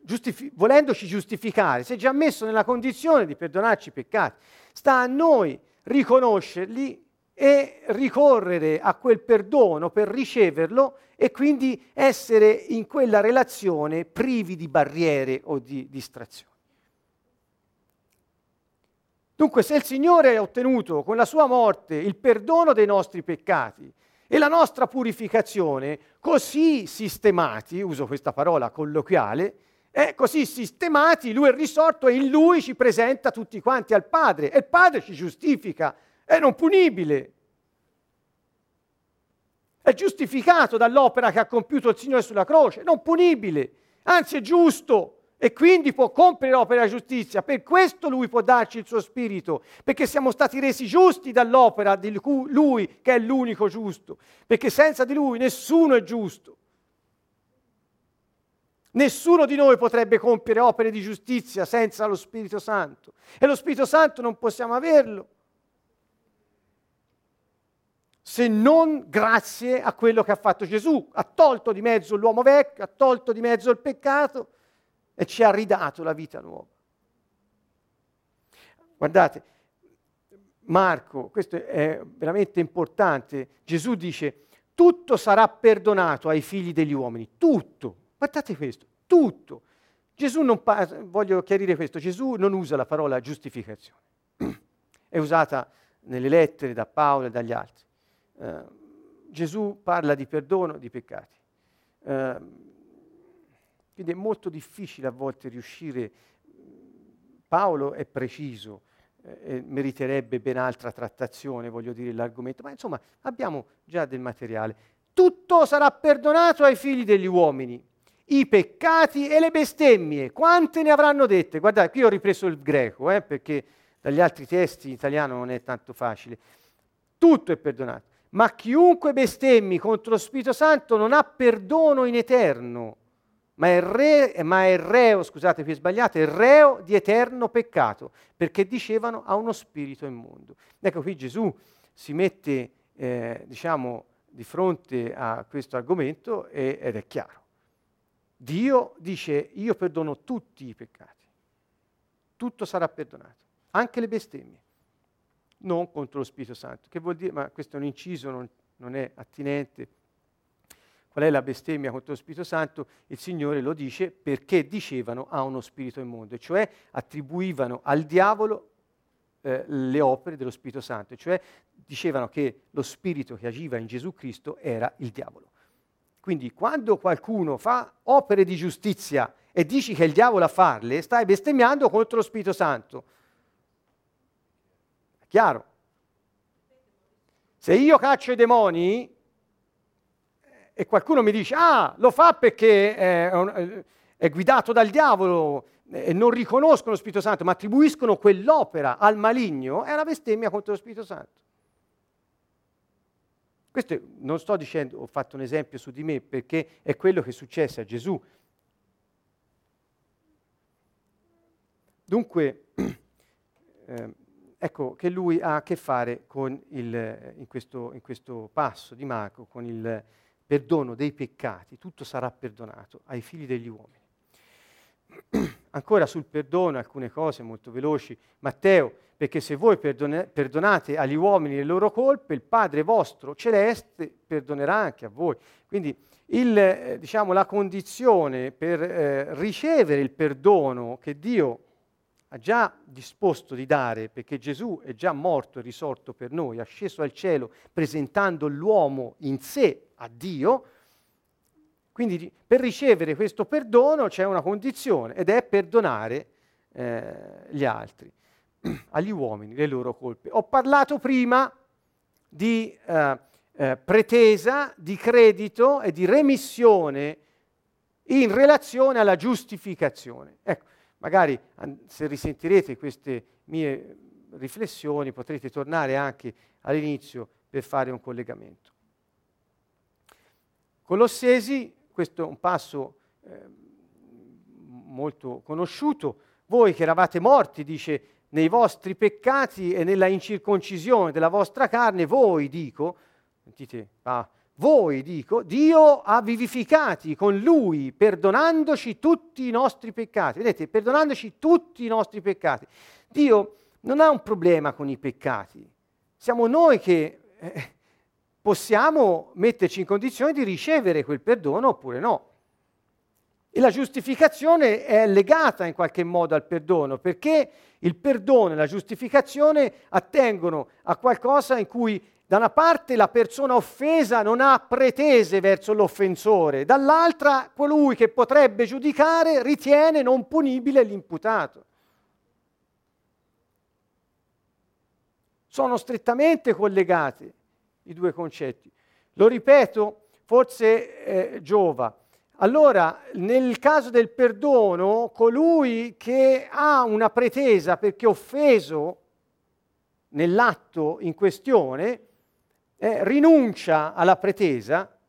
giustifi- volendoci giustificare, si è già messo nella condizione di perdonarci i peccati. Sta a noi riconoscerli e ricorrere a quel perdono per riceverlo e quindi essere in quella relazione privi di barriere o di distrazioni. Dunque, se il Signore ha ottenuto con la sua morte il perdono dei nostri peccati e la nostra purificazione, così sistemati, uso questa parola colloquiale, eh, così sistemati, lui è risorto e in lui ci presenta tutti quanti al Padre. E il Padre ci giustifica, è non punibile. È giustificato dall'opera che ha compiuto il Signore sulla croce, non punibile, anzi è giusto. E quindi può compiere l'opera della giustizia. Per questo lui può darci il suo spirito, perché siamo stati resi giusti dall'opera di lui che è l'unico giusto, perché senza di lui nessuno è giusto. Nessuno di noi potrebbe compiere opere di giustizia senza lo Spirito Santo e lo Spirito Santo non possiamo averlo se non grazie a quello che ha fatto Gesù. Ha tolto di mezzo l'uomo vecchio, ha tolto di mezzo il peccato e ci ha ridato la vita nuova. Guardate, Marco, questo è veramente importante, Gesù dice, tutto sarà perdonato ai figli degli uomini, tutto, guardate questo, tutto. Gesù non parla, voglio chiarire questo, Gesù non usa la parola giustificazione, <clears throat> è usata nelle lettere da Paolo e dagli altri. Uh, Gesù parla di perdono di peccati. Uh, quindi è molto difficile a volte riuscire, Paolo è preciso, eh, meriterebbe ben altra trattazione, voglio dire, l'argomento, ma insomma abbiamo già del materiale. Tutto sarà perdonato ai figli degli uomini, i peccati e le bestemmie. Quante ne avranno dette? Guardate, qui ho ripreso il greco, eh, perché dagli altri testi in italiano non è tanto facile. Tutto è perdonato. Ma chiunque bestemmi contro lo Spirito Santo non ha perdono in eterno ma è, re, ma è reo, scusate qui sbagliato, è reo di eterno peccato, perché dicevano ha uno spirito immondo. Ecco qui Gesù si mette, eh, diciamo, di fronte a questo argomento e, ed è chiaro. Dio dice io perdono tutti i peccati, tutto sarà perdonato, anche le bestemmie, non contro lo Spirito Santo, che vuol dire, ma questo è un inciso, non, non è attinente, qual è la bestemmia contro lo Spirito Santo, il Signore lo dice perché dicevano ha uno spirito immondo, cioè attribuivano al diavolo eh, le opere dello Spirito Santo, cioè dicevano che lo spirito che agiva in Gesù Cristo era il diavolo. Quindi quando qualcuno fa opere di giustizia e dici che è il diavolo a farle, stai bestemmiando contro lo Spirito Santo. È chiaro? Se io caccio i demoni, e qualcuno mi dice, ah, lo fa perché è, è guidato dal diavolo e non riconoscono lo Spirito Santo, ma attribuiscono quell'opera al maligno, è una bestemmia contro lo Spirito Santo. Questo non sto dicendo, ho fatto un esempio su di me, perché è quello che successe a Gesù. Dunque, <clears throat> eh, ecco che lui ha a che fare il, in, questo, in questo passo di Marco, con il, perdono dei peccati, tutto sarà perdonato ai figli degli uomini. <clears throat> Ancora sul perdono, alcune cose molto veloci. Matteo, perché se voi perdone, perdonate agli uomini le loro colpe, il Padre vostro celeste perdonerà anche a voi. Quindi il, eh, diciamo, la condizione per eh, ricevere il perdono che Dio ha già disposto di dare, perché Gesù è già morto e risorto per noi, ha sceso al cielo presentando l'uomo in sé a Dio, quindi per ricevere questo perdono c'è una condizione ed è perdonare eh, gli altri, <clears throat> agli uomini, le loro colpe. Ho parlato prima di eh, eh, pretesa, di credito e di remissione in relazione alla giustificazione. Ecco, magari se risentirete queste mie riflessioni potrete tornare anche all'inizio per fare un collegamento. Colossesi, questo è un passo eh, molto conosciuto, voi che eravate morti, dice, nei vostri peccati e nella incirconcisione della vostra carne, voi dico, sentite, ah, voi dico, Dio ha vivificati con Lui, perdonandoci tutti i nostri peccati. Vedete, perdonandoci tutti i nostri peccati. Dio non ha un problema con i peccati. Siamo noi che eh, possiamo metterci in condizione di ricevere quel perdono oppure no. E la giustificazione è legata in qualche modo al perdono, perché il perdono e la giustificazione attengono a qualcosa in cui da una parte la persona offesa non ha pretese verso l'offensore, dall'altra colui che potrebbe giudicare ritiene non punibile l'imputato. Sono strettamente collegati i due concetti. Lo ripeto, forse eh, giova allora, nel caso del perdono, colui che ha una pretesa perché offeso nell'atto in questione, eh, rinuncia alla pretesa.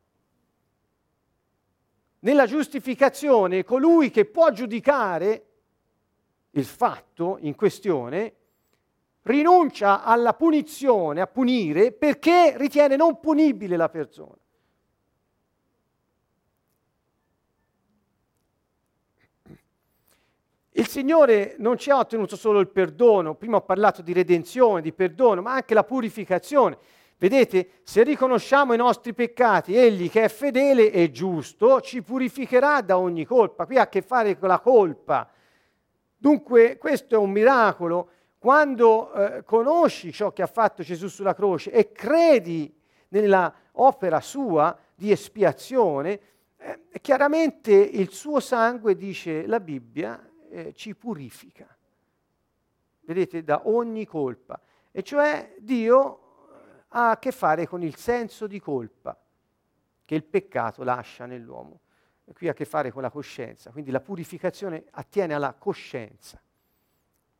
Nella giustificazione, colui che può giudicare il fatto in questione, rinuncia alla punizione, a punire, perché ritiene non punibile la persona. Il Signore non ci ha ottenuto solo il perdono, prima ho parlato di redenzione, di perdono, ma anche la purificazione. Vedete, se riconosciamo i nostri peccati, Egli che è fedele e giusto ci purificherà da ogni colpa. Qui ha a che fare con la colpa. Dunque questo è un miracolo. Quando eh, conosci ciò che ha fatto Gesù sulla croce e credi nella opera sua di espiazione, eh, chiaramente il suo sangue, dice la Bibbia, eh, ci purifica, vedete, da ogni colpa. E cioè Dio eh, ha a che fare con il senso di colpa che il peccato lascia nell'uomo. Qui ha a che fare con la coscienza, quindi la purificazione attiene alla coscienza.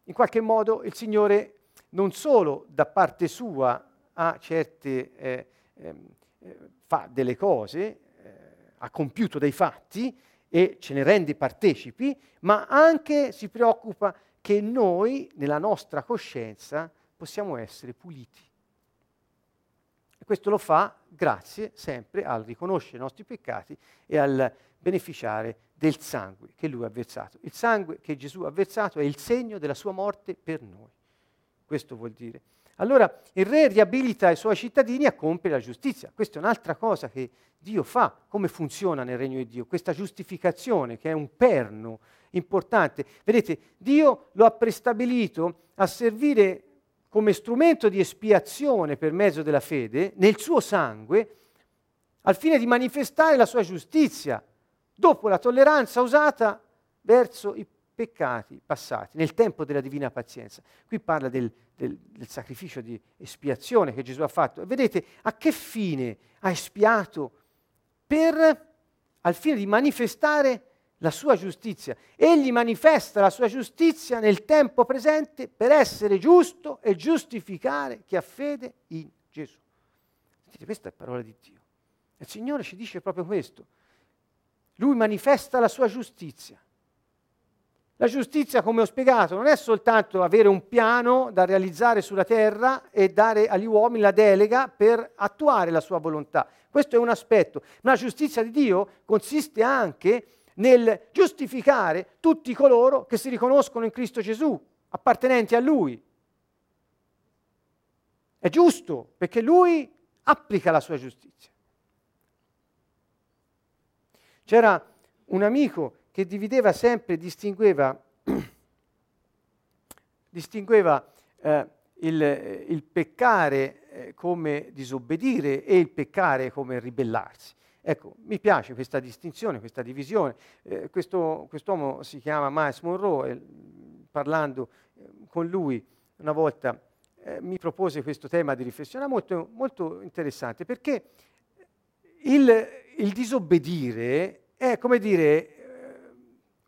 In qualche modo il Signore non solo da parte sua ha certe, eh, ehm, eh, fa delle cose, eh, ha compiuto dei fatti, e ce ne rende partecipi, ma anche si preoccupa che noi, nella nostra coscienza, possiamo essere puliti. E questo lo fa grazie sempre al riconoscere i nostri peccati e al beneficiare del sangue che lui ha versato. Il sangue che Gesù ha versato è il segno della sua morte per noi. Questo vuol dire. Allora il re riabilita i suoi cittadini a compiere la giustizia. Questa è un'altra cosa che Dio fa. Come funziona nel regno di Dio? Questa giustificazione che è un perno importante. Vedete, Dio lo ha prestabilito a servire come strumento di espiazione per mezzo della fede nel suo sangue al fine di manifestare la sua giustizia dopo la tolleranza usata verso i peccati passati, nel tempo della divina pazienza. Qui parla del, del, del, sacrificio di espiazione che Gesù ha fatto. Vedete a che fine ha espiato? Per, al fine di manifestare la sua giustizia. Egli manifesta la sua giustizia nel tempo presente per essere giusto e giustificare chi ha fede in Gesù. Sentite, questa è parola di Dio. Il Signore ci dice proprio questo. Lui manifesta la sua giustizia. La giustizia, come ho spiegato, non è soltanto avere un piano da realizzare sulla terra e dare agli uomini la delega per attuare la sua volontà. Questo è un aspetto. Ma la giustizia di Dio consiste anche nel giustificare tutti coloro che si riconoscono in Cristo Gesù, appartenenti a Lui. È giusto perché Lui applica la sua giustizia. C'era un amico che divideva sempre, distingueva <clears throat> distingueva eh, il, il, peccare eh, come disobbedire e il peccare come ribellarsi. Ecco, mi piace questa distinzione, questa divisione. Eh, questo, quest'uomo si chiama Miles Monroe e parlando eh, con lui una volta eh, mi propose questo tema di riflessione molto, molto interessante perché il, il disobbedire è come dire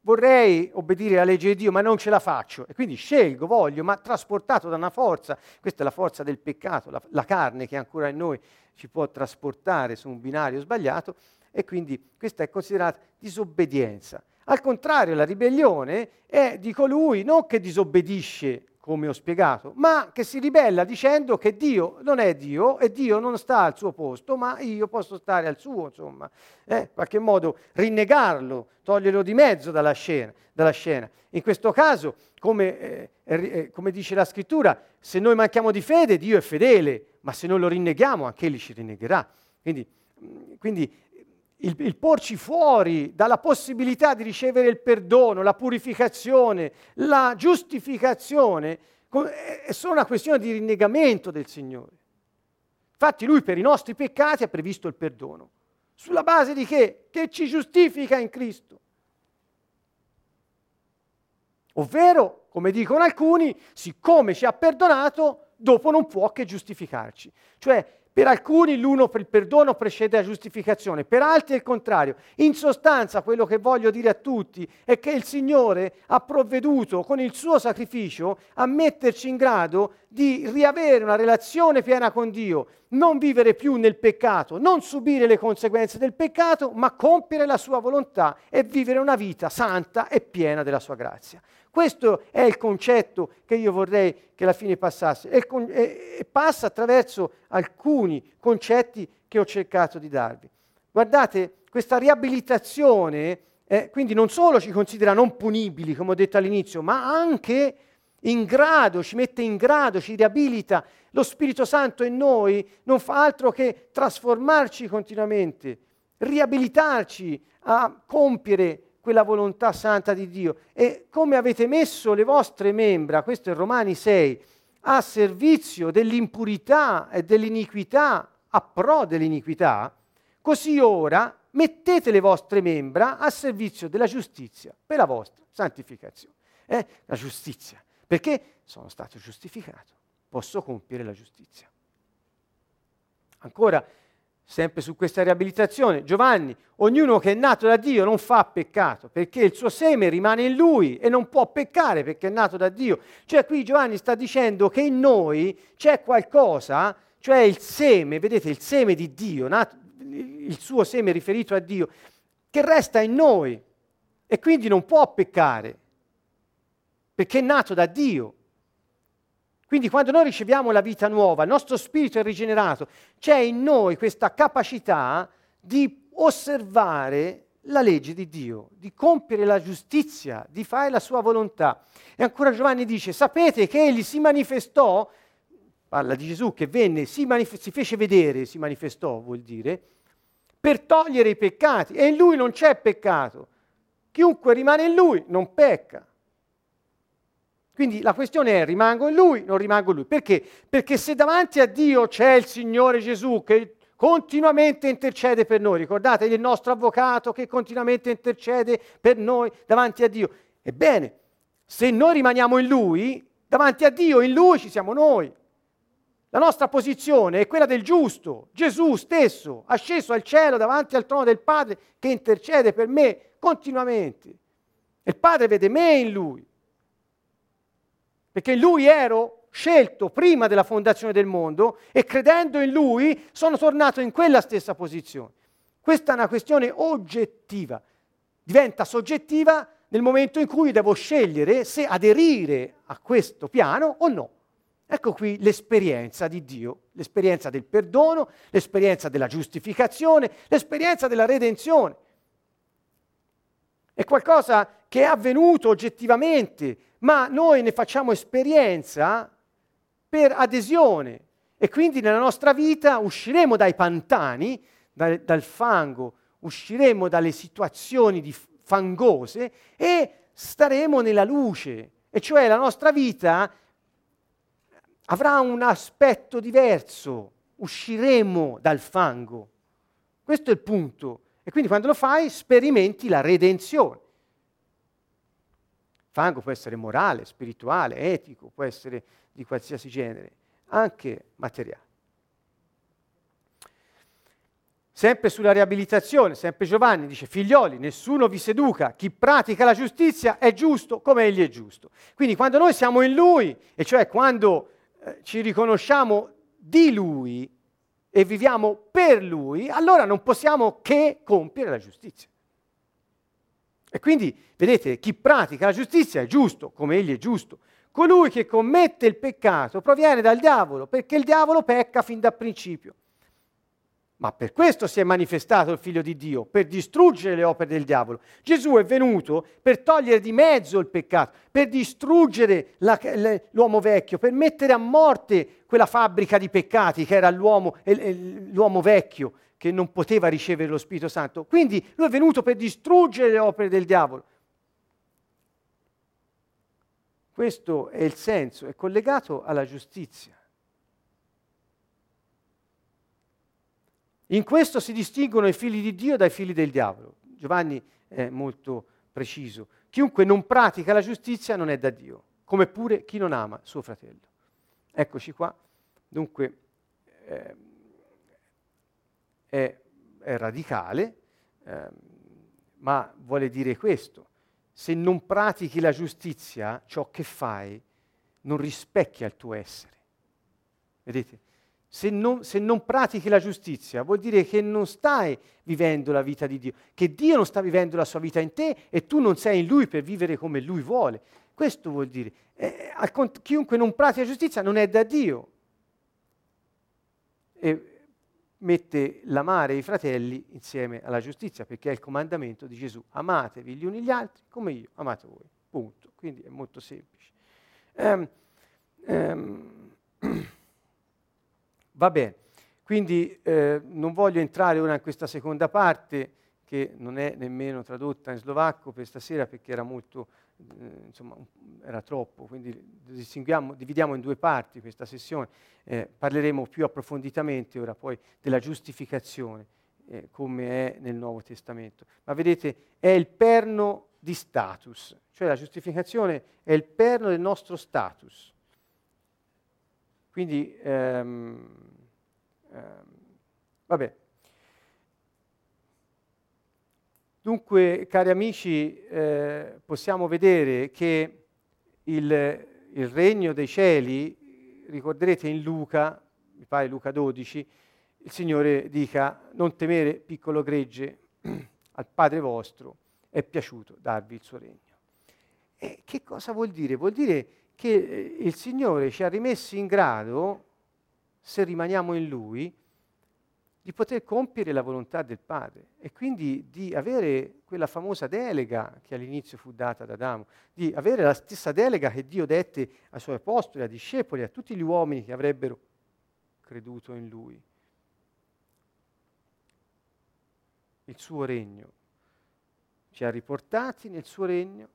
vorrei obbedire alla legge di Dio, ma non ce la faccio. E quindi scelgo, voglio, ma trasportato da una forza, questa è la forza del peccato, la, la carne che ancora in noi ci può trasportare su un binario sbagliato, e quindi questa è considerata disobbedienza. Al contrario, la ribellione è di colui non che disobbedisce come ho spiegato, ma che si ribella dicendo che Dio non è Dio e Dio non sta al suo posto, ma io posso stare al suo, insomma, eh, in qualche modo rinnegarlo, toglierlo di mezzo dalla scena. Dalla scena. In questo caso, come, eh, eh, come dice la scrittura, se noi manchiamo di fede, Dio è fedele, ma se noi lo rinneghiamo, anche Egli ci rinnegherà. Quindi, quindi il, il, porci fuori dalla possibilità di ricevere il perdono, la purificazione, la giustificazione, è solo una questione di rinnegamento del Signore. Infatti lui per i nostri peccati ha previsto il perdono. Sulla base di che? Che ci giustifica in Cristo. Ovvero, come dicono alcuni, siccome ci ha perdonato, dopo non può che giustificarci. Cioè per alcuni l'uno per il perdono precede la giustificazione, per altri è il contrario. In sostanza quello che voglio dire a tutti è che il Signore ha provveduto con il suo sacrificio a metterci in grado di riavere una relazione piena con Dio, non vivere più nel peccato, non subire le conseguenze del peccato, ma compiere la sua volontà e vivere una vita santa e piena della sua grazia. Questo è il concetto che io vorrei che alla fine passasse e, con, e, e passa attraverso alcuni concetti che ho cercato di darvi. Guardate, questa riabilitazione eh, quindi non solo ci considera non punibili, come ho detto all'inizio, ma anche in grado, ci mette in grado, ci riabilita. Lo Spirito Santo in noi non fa altro che trasformarci continuamente, riabilitarci a compiere quella volontà santa di Dio. E come avete messo le vostre membra, questo è Romani 6, a servizio dell'impurità e dell'iniquità, a pro dell'iniquità, così ora mettete le vostre membra a servizio della giustizia per la vostra santificazione. Eh? La giustizia, perché sono stato giustificato, posso compiere la giustizia. Ancora, sempre su questa riabilitazione, Giovanni, ognuno che è nato da Dio non fa peccato, perché il suo seme rimane in lui e non può peccare perché è nato da Dio. Cioè qui Giovanni sta dicendo che in noi c'è qualcosa, cioè il seme, vedete, il seme di Dio, nato, il suo seme riferito a Dio, che resta in noi e quindi non può peccare, perché è nato da Dio. Quindi quando noi riceviamo la vita nuova, il nostro spirito è rigenerato, c'è in noi questa capacità di osservare la legge di Dio, di compiere la giustizia, di fare la sua volontà. E ancora Giovanni dice, sapete che egli si manifestò, parla di Gesù che venne, si, manif- si fece vedere, si manifestò vuol dire, per togliere i peccati e in lui non c'è peccato. Chiunque rimane in lui non pecca. Quindi la questione è rimango in lui, non rimango in lui. Perché? Perché se davanti a Dio c'è il Signore Gesù che continuamente intercede per noi, ricordate il nostro avvocato che continuamente intercede per noi davanti a Dio. Ebbene, se noi rimaniamo in lui, davanti a Dio, in lui ci siamo noi. La nostra posizione è quella del giusto, Gesù stesso, asceso al cielo davanti al trono del Padre che intercede per me continuamente. il Padre vede me in lui perché lui ero scelto prima della fondazione del mondo e credendo in lui sono tornato in quella stessa posizione. Questa è una questione oggettiva, diventa soggettiva nel momento in cui devo scegliere se aderire a questo piano o no. Ecco qui l'esperienza di Dio, l'esperienza del perdono, l'esperienza della giustificazione, l'esperienza della redenzione. È qualcosa che è avvenuto oggettivamente, ma noi ne facciamo esperienza per adesione e quindi nella nostra vita usciremo dai pantani, dal, dal fango, usciremo dalle situazioni fangose e staremo nella luce, E cioè la nostra vita avrà un aspetto diverso, usciremo dal fango. Questo è il punto. E quindi quando lo fai sperimenti la redenzione. Fango può essere morale, spirituale, etico, può essere di qualsiasi genere, anche materiale. Sempre sulla riabilitazione, sempre Giovanni dice, figlioli, nessuno vi seduca, chi pratica la giustizia è giusto come egli è giusto. Quindi quando noi siamo in Lui, e cioè quando eh, ci riconosciamo di Lui e viviamo per Lui, allora non possiamo che compiere la giustizia. E quindi, vedete, chi pratica la giustizia è giusto come egli è giusto. Colui che commette il peccato proviene dal diavolo, perché il diavolo pecca fin da principio. Ma per questo si è manifestato il figlio di Dio, per distruggere le opere del diavolo. Gesù è venuto per togliere di mezzo il peccato, per distruggere la, l'uomo vecchio, per mettere a morte quella fabbrica di peccati che era l'uomo, l'uomo vecchio che non poteva ricevere lo Spirito Santo. Quindi lui è venuto per distruggere le opere del diavolo. Questo è il senso, è collegato alla giustizia. In questo si distinguono i figli di Dio dai figli del diavolo. Giovanni è molto preciso. Chiunque non pratica la giustizia non è da Dio, come pure chi non ama suo fratello. Eccoci qua. Dunque eh, è, è, radicale, eh, ma vuole dire questo. Se non pratichi la giustizia, ciò che fai non rispecchia il tuo essere. Vedete? Se non, se non, pratichi la giustizia, vuol dire che non stai vivendo la vita di Dio, che Dio non sta vivendo la sua vita in te e tu non sei in Lui per vivere come Lui vuole. Questo vuol dire, eh, chiunque non pratica giustizia non è da Dio. E mette l'amare i fratelli insieme alla giustizia, perché è il comandamento di Gesù. Amatevi gli uni gli altri come io, amate voi. Punto. Quindi è molto semplice. Um, um, Va bene, quindi eh, non voglio entrare ora in questa seconda parte che non è nemmeno tradotta in slovacco per stasera perché era molto, eh, insomma, era troppo, quindi dividiamo in due parti questa sessione, eh, parleremo più approfonditamente ora poi della giustificazione eh, come è nel Nuovo Testamento. Ma vedete, è il perno di status, cioè la giustificazione è il perno del nostro status. Quindi, ehm, ehm, vabbè. Dunque, cari amici, eh, possiamo vedere che il, il, regno dei cieli, ricorderete in Luca, mi pare Luca 12, il Signore dica, non temere piccolo gregge, <clears throat> al Padre vostro è piaciuto darvi il suo regno. E che cosa vuol dire? Vuol dire che eh, il Signore ci ha rimessi in grado, se rimaniamo in Lui, di poter compiere la volontà del Padre e quindi di avere quella famosa delega che all'inizio fu data ad Adamo, di avere la stessa delega che Dio dette ai suoi apostoli, ai discepoli, a tutti gli uomini che avrebbero creduto in Lui. Il suo regno ci ha riportati nel suo regno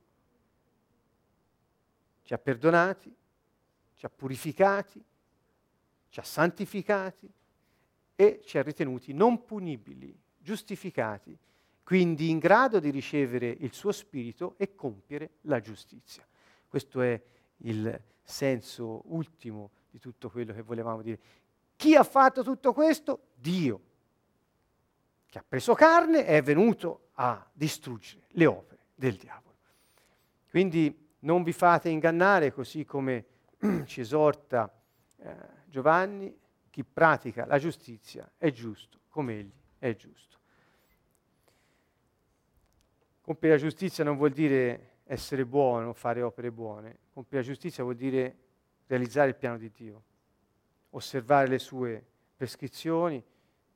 ci ha perdonati, ci ha purificati, ci ha santificati e ci ha ritenuti non punibili, giustificati, quindi in grado di ricevere il suo spirito e compiere la giustizia. Questo è il senso ultimo di tutto quello che volevamo dire. Chi ha fatto tutto questo? Dio, che ha preso carne e è venuto a distruggere le opere del diavolo. Quindi non vi fate ingannare, così come <clears throat> ci esorta eh, Giovanni, chi pratica la giustizia è giusto come egli è giusto. Compiere la giustizia non vuol dire essere buono, fare opere buone. Compiere la giustizia vuol dire realizzare il piano di Dio, osservare le sue prescrizioni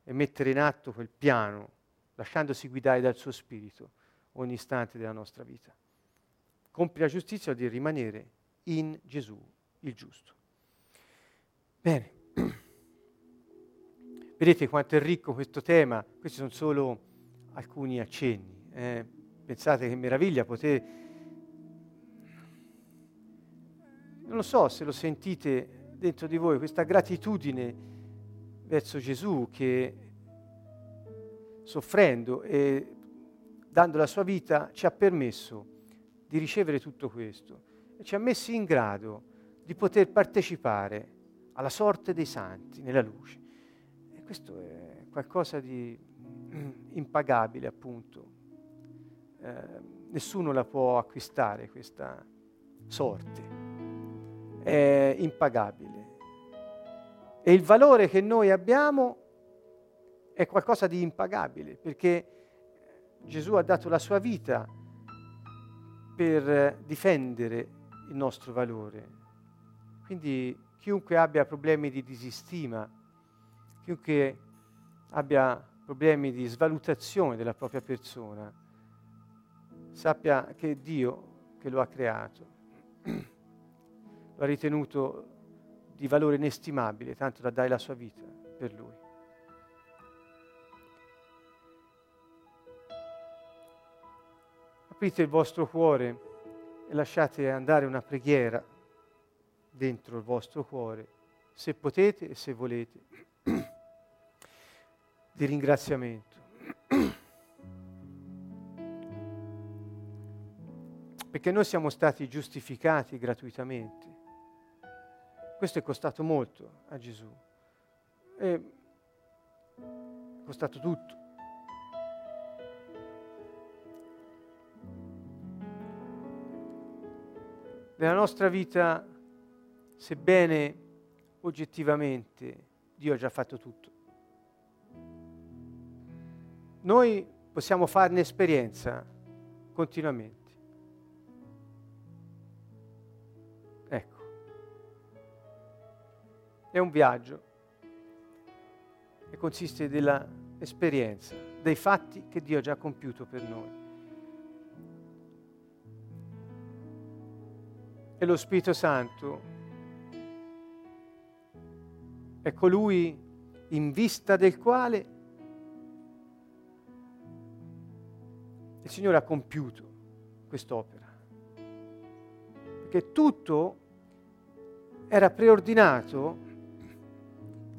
e mettere in atto quel piano, lasciandosi guidare dal suo spirito ogni istante della nostra vita. Compiere la giustizia vuol dire rimanere in Gesù, il giusto. Bene. <clears throat> Vedete quanto è ricco questo tema? Questi sono solo alcuni accenni. Eh. Pensate che meraviglia poter non lo so se lo sentite dentro di voi, questa gratitudine verso Gesù che soffrendo e dando la sua vita ci ha permesso di ricevere tutto questo e ci ha messi in grado di poter partecipare alla sorte dei santi nella luce. E questo è qualcosa di impagabile, appunto. Eh, nessuno la può acquistare questa sorte è impagabile. E il valore che noi abbiamo è qualcosa di impagabile, perché Gesù ha dato la sua vita per difendere il nostro valore. Quindi chiunque abbia problemi di disistima, chiunque abbia problemi di svalutazione della propria persona, sappia che è Dio che lo ha creato lo ha ritenuto di valore inestimabile, tanto da dare la sua vita per lui. Aprite il vostro cuore e lasciate andare una preghiera dentro il vostro cuore, se potete e se volete, <clears throat> di ringraziamento. <clears throat> Perché noi siamo stati giustificati gratuitamente questo è costato molto a Gesù. È costato tutto. Nella nostra vita, sebbene oggettivamente Dio ha già fatto tutto, noi possiamo farne esperienza continuamente. È un viaggio e consiste dell'esperienza, dei fatti che Dio ha già compiuto per noi. E lo Spirito Santo è colui in vista del quale il Signore ha compiuto quest'opera. Perché tutto era preordinato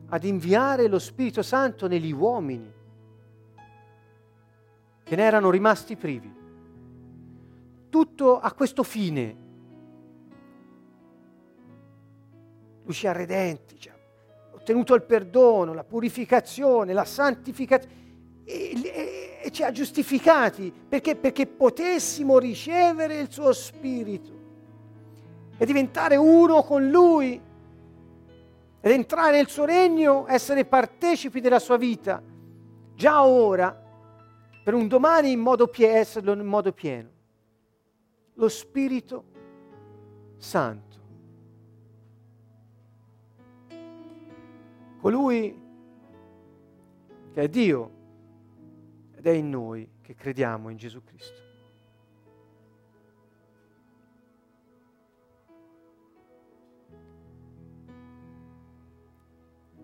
ad inviare lo Spirito Santo negli uomini che ne erano rimasti privi. Tutto a questo fine. Lui ci ha redenti, ci ha ottenuto il perdono, la purificazione, la santificazione e, e, e ci ha giustificati perché? Perché potessimo ricevere il suo Spirito e diventare uno con Lui ed entrare nel suo regno, essere partecipi della sua vita, già ora, per un domani in modo pie- esserlo in modo pieno. Lo Spirito Santo. Colui che è Dio ed è in noi che crediamo in Gesù Cristo.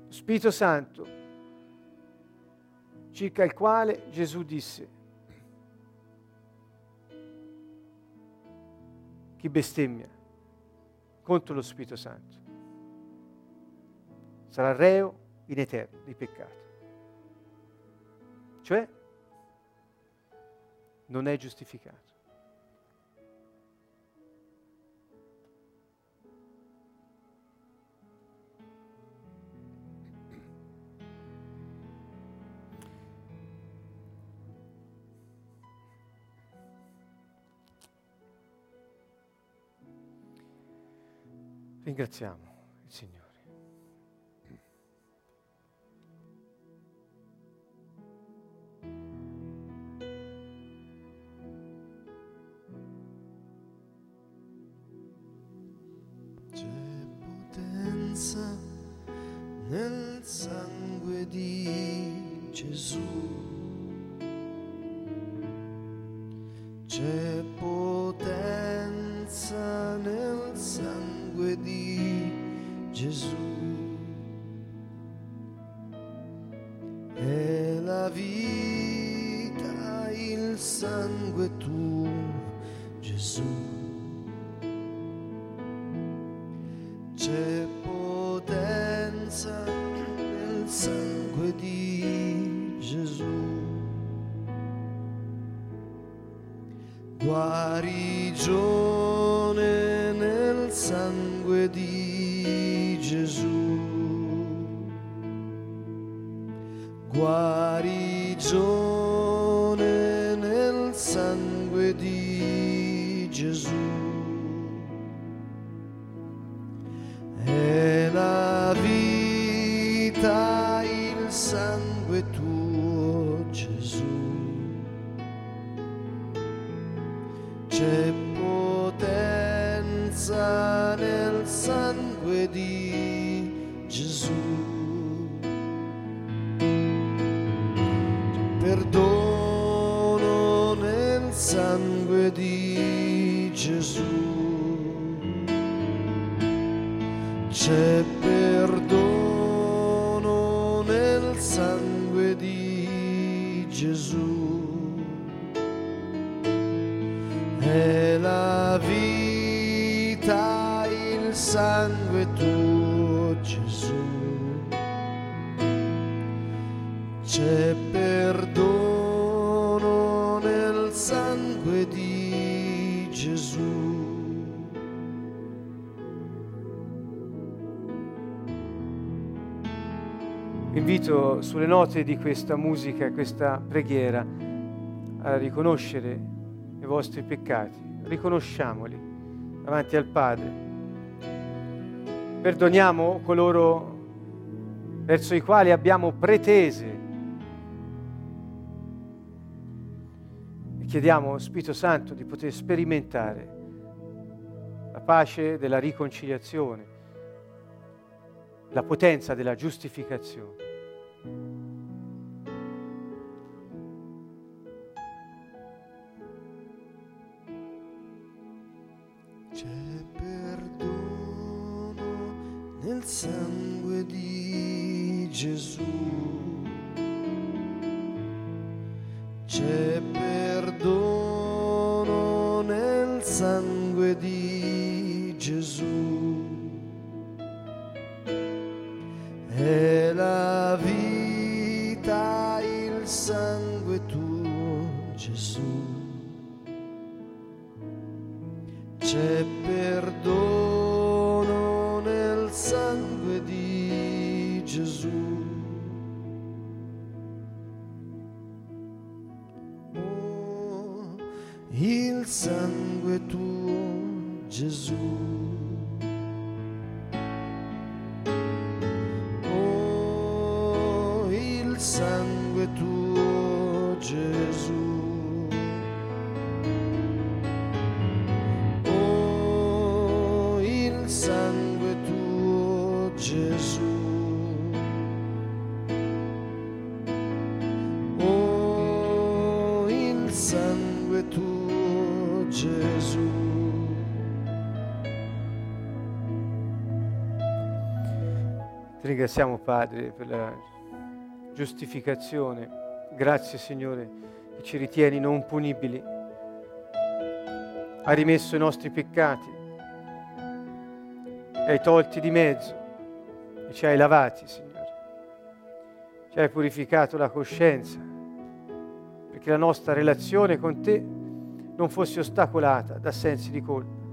Spirito Santo, circa il quale Gesù disse, chi bestemmia contro lo Spirito Santo sarà reo in eterno di peccato. Cioè, non è giustificato. Ringraziamo il Signore. Di sulle note di questa musica, questa preghiera, a riconoscere i vostri peccati, riconosciamoli davanti al Padre. Perdoniamo coloro verso i quali abbiamo pretese e chiediamo, Spirito Santo, di poter sperimentare la pace della riconciliazione, la potenza della giustificazione. Ringraziamo Padre per la giustificazione. Grazie Signore che ci ritieni non punibili. Hai rimesso i nostri peccati, li hai tolti di mezzo e ci hai lavati, Signore. Ci hai purificato la coscienza perché la nostra relazione con te non fosse ostacolata da sensi di colpa.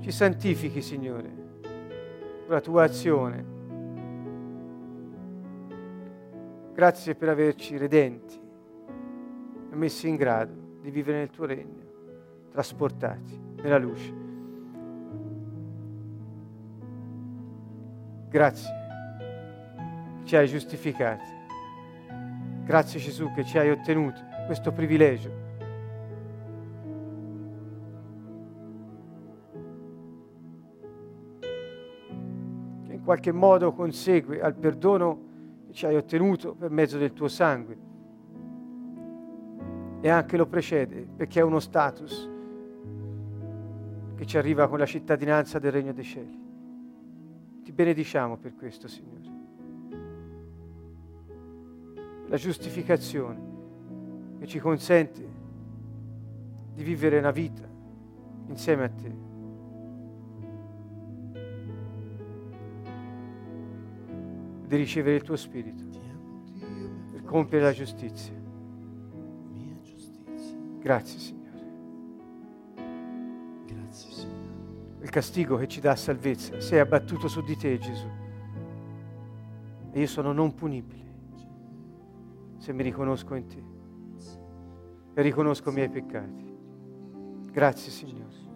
Ci santifichi, Signore, la tua azione. Grazie per averci redenti e messi in grado di vivere nel tuo regno, trasportati nella luce. Grazie ci hai giustificati. Grazie Gesù che ci hai ottenuto questo privilegio. Qualche modo consegue al perdono che ci hai ottenuto per mezzo del tuo sangue e anche lo precede perché è uno status che ci arriva con la cittadinanza del Regno dei Cieli. Ti benediciamo per questo, Signore. La giustificazione che ci consente di vivere una vita insieme a te. Di ricevere il tuo Spirito per compiere la giustizia. Grazie Signore. Grazie Signore. Il castigo che ci dà salvezza si è abbattuto su di te Gesù. E io sono non punibile se mi riconosco in te e riconosco i miei peccati. Grazie Signore.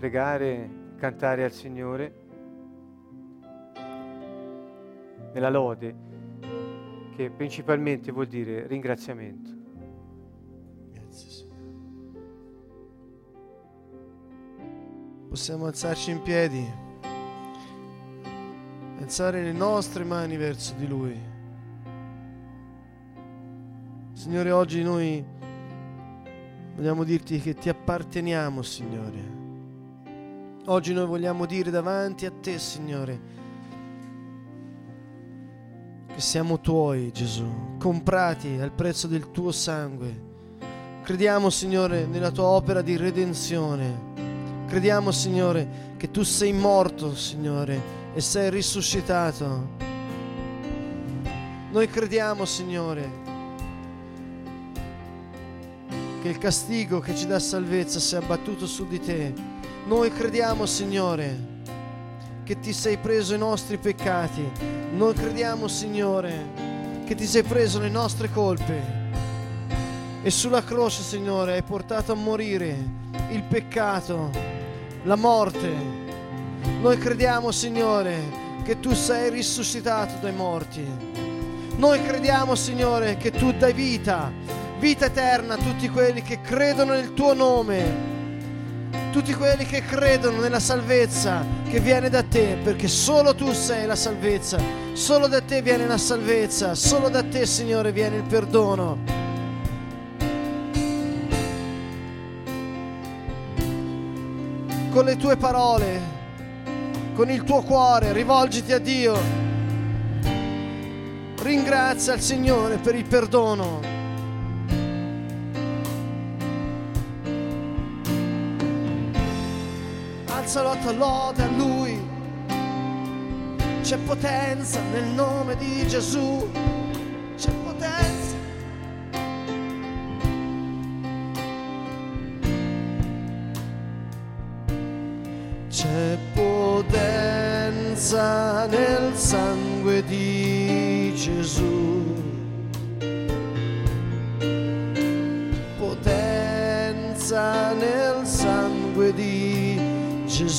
Pregare, cantare al Signore nella lode, che principalmente vuol dire ringraziamento. Grazie Signore. Possiamo alzarci in piedi, alzare le nostre mani verso di Lui. Signore, oggi noi vogliamo dirti che ti apparteniamo, Signore. Oggi noi vogliamo dire davanti a te, Signore, che siamo tuoi, Gesù, comprati al prezzo del tuo sangue. Crediamo, Signore, nella tua opera di redenzione. Crediamo, Signore, che tu sei morto, Signore, e sei risuscitato. Noi crediamo, Signore, che il castigo che ci dà salvezza sia abbattuto su di te. Noi crediamo, Signore, che ti sei preso i nostri peccati. Noi crediamo, Signore, che ti sei preso le nostre colpe. E sulla croce, Signore, hai portato a morire il peccato, la morte. Noi crediamo, Signore, che tu sei risuscitato dai morti. Noi crediamo, Signore, che tu dai vita, vita eterna a tutti quelli che credono nel tuo nome tutti quelli che credono nella salvezza che viene da te, perché solo tu sei la salvezza, solo da te viene la salvezza, solo da te Signore viene il perdono. Con le tue parole, con il tuo cuore, rivolgiti a Dio. Ringrazia il Signore per il perdono. Tua lode a Lui. C'è potenza nel nome di Gesù. C'è potenza. C'è potenza nel sangue di Gesù.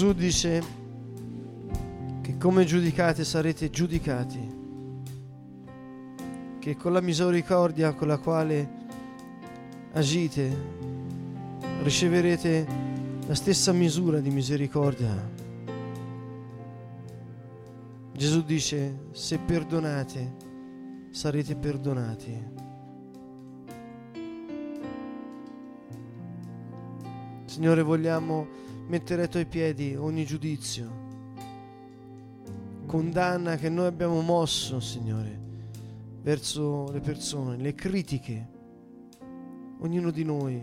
Gesù dice che come giudicate sarete giudicati che con la misericordia con la quale agite riceverete la stessa misura di misericordia. Gesù dice, se perdonate, sarete perdonati. Signore, vogliamo mettere ai tuoi piedi ogni giudizio, condanna che noi abbiamo mosso, Signore, verso le persone, le critiche. Ognuno di noi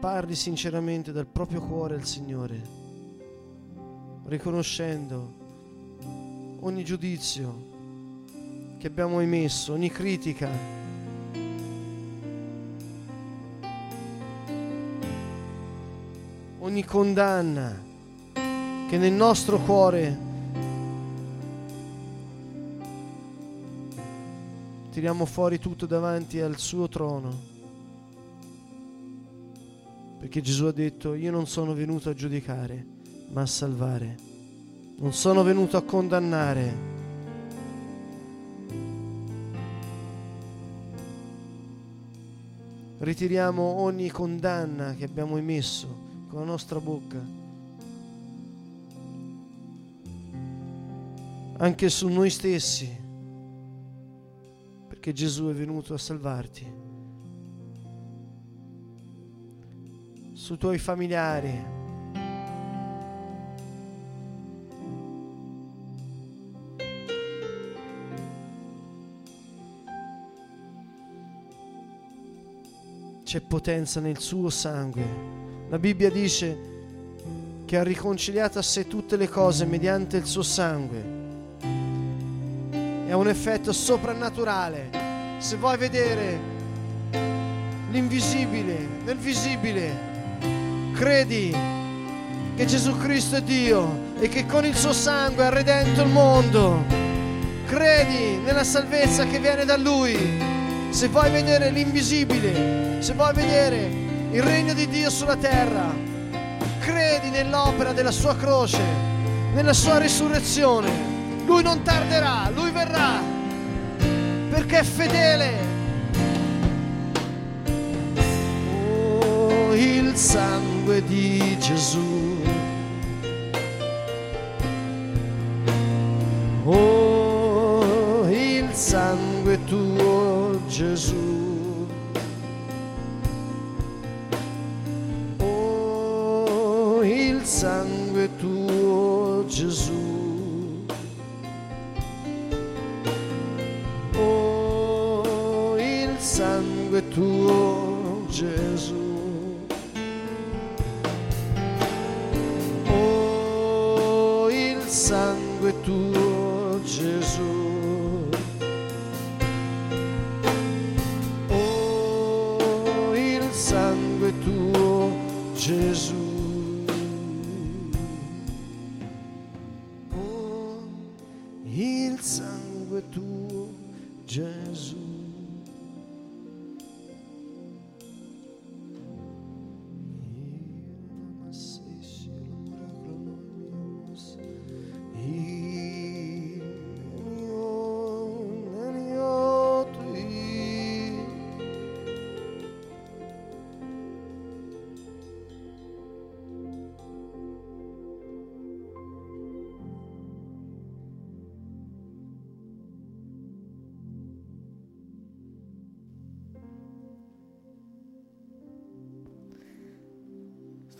parli sinceramente dal proprio cuore al Signore, riconoscendo ogni giudizio che abbiamo emesso, ogni critica ogni condanna che nel nostro cuore tiriamo fuori tutto davanti al suo trono. Perché Gesù ha detto, io non sono venuto a giudicare, ma a salvare. Non sono venuto a condannare. Ritiriamo ogni condanna che abbiamo emesso con la nostra bocca, anche su noi stessi, perché Gesù è venuto a salvarti, sui tuoi familiari. C'è potenza nel suo sangue la Bibbia dice che ha riconciliato a sé tutte le cose mediante il suo sangue. È un effetto soprannaturale. Se vuoi vedere l'invisibile nel visibile, credi che Gesù Cristo è Dio e che con il suo sangue ha redento il mondo. Credi nella salvezza che viene da Lui. Se vuoi vedere l'invisibile, se vuoi vedere il regno di Dio sulla terra. Credi nell'opera della sua croce, nella sua risurrezione. Lui non tarderà, lui verrà perché è fedele. Oh, il sangue di Gesù. Oh, il sangue tuo Gesù.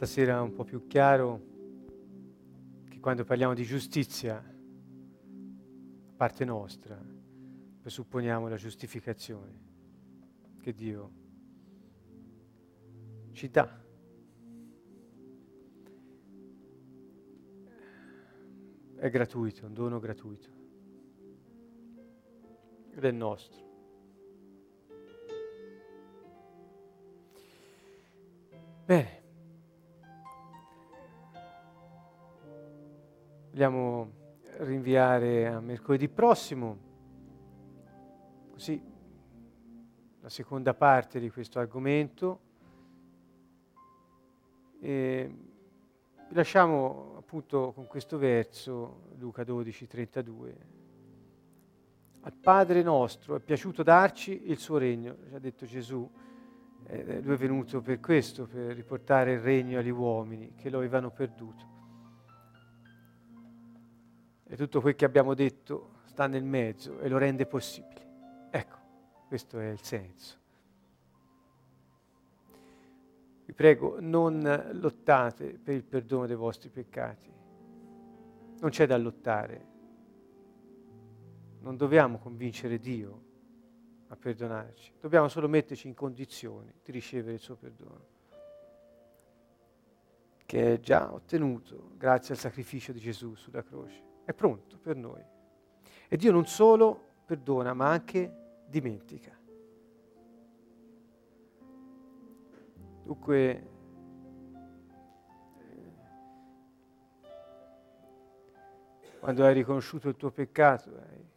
Stasera un po' più chiaro che quando parliamo di giustizia, a parte nostra, presupponiamo la giustificazione che Dio ci dà. È gratuito, un dono gratuito. Ed è nostro. Vogliamo rinviare a mercoledì prossimo, così la seconda parte di questo argomento. E lasciamo appunto con questo verso, Luca 12, 32. Al Padre nostro è piaciuto darci il suo regno, ci ha detto Gesù. Eh, lui è venuto per questo, per riportare il regno agli uomini che lo avevano perduto. E tutto quel che abbiamo detto sta nel mezzo e lo rende possibile. Ecco, questo è il senso. Vi prego, non lottate per il perdono dei vostri peccati. Non c'è da lottare. Non dobbiamo convincere Dio a perdonarci, dobbiamo solo metterci in condizione di ricevere il suo perdono, che è già ottenuto grazie al sacrificio di Gesù sulla croce. È pronto per noi. E Dio non solo perdona, ma anche dimentica. Dunque, eh, quando hai riconosciuto il tuo peccato, hai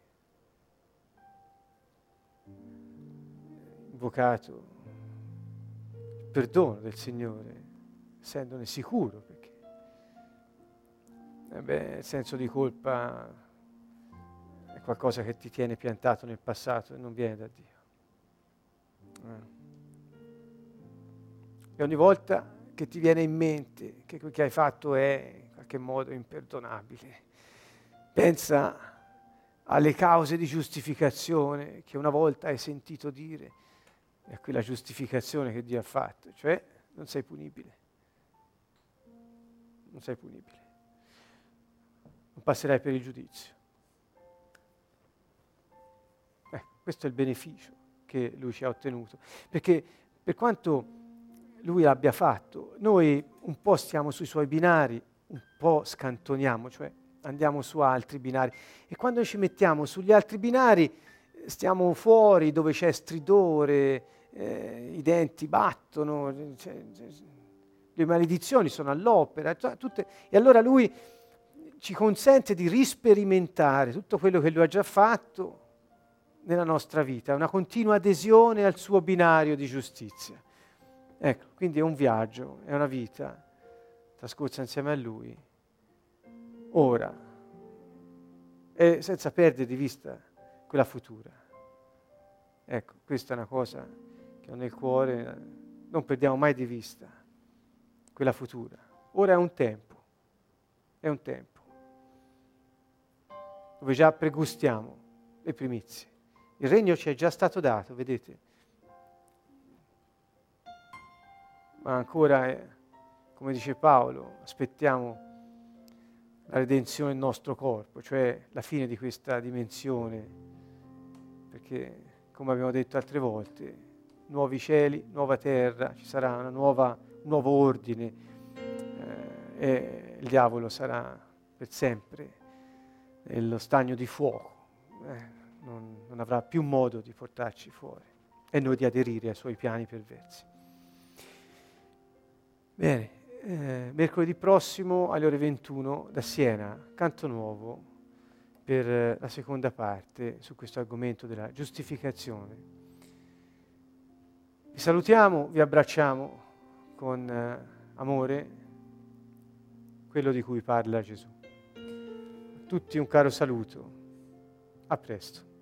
invocato il perdono del Signore, essendone sicuro, eh beh, il senso di colpa è qualcosa che ti tiene piantato nel passato e non viene da Dio. Eh. E ogni volta che ti viene in mente che quel che hai fatto è in qualche modo imperdonabile, pensa alle cause di giustificazione che una volta hai sentito dire è qui la giustificazione che Dio ha fatto, cioè non sei punibile. Non sei punibile. Passerai per il giudizio. Eh, questo è il beneficio che lui ci ha ottenuto. Perché per quanto lui l'abbia fatto, noi un po' stiamo sui suoi binari, un po' scantoniamo, cioè andiamo su altri binari. E quando ci mettiamo sugli altri binari, stiamo fuori dove c'è stridore, eh, i denti battono, cioè, le maledizioni sono all'opera, tutte, e allora lui ci consente di risperimentare tutto quello che lui ha già fatto nella nostra vita, una continua adesione al suo binario di giustizia. Ecco, quindi è un viaggio, è una vita trascorsa insieme a lui, ora, e senza perdere di vista quella futura. Ecco, questa è una cosa che ho nel cuore, non perdiamo mai di vista quella futura. Ora è un tempo, è un tempo dove già pregustiamo le primizie. Il regno ci è già stato dato, vedete? Ma ancora, eh, come dice Paolo, aspettiamo la redenzione del nostro corpo, cioè la fine di questa dimensione, perché, come abbiamo detto altre volte, nuovi cieli, nuova terra, ci sarà nuova, un nuovo ordine eh, e il diavolo sarà per sempre nello stagno di fuoco, eh, non, non avrà più modo di portarci fuori e noi di aderire ai suoi piani perversi. Bene, eh, mercoledì prossimo alle ore 21 da Siena, canto nuovo per la seconda parte su questo argomento della giustificazione. Vi salutiamo, vi abbracciamo con eh, amore, quello di cui parla Gesù. Tutti un caro saluto, a presto.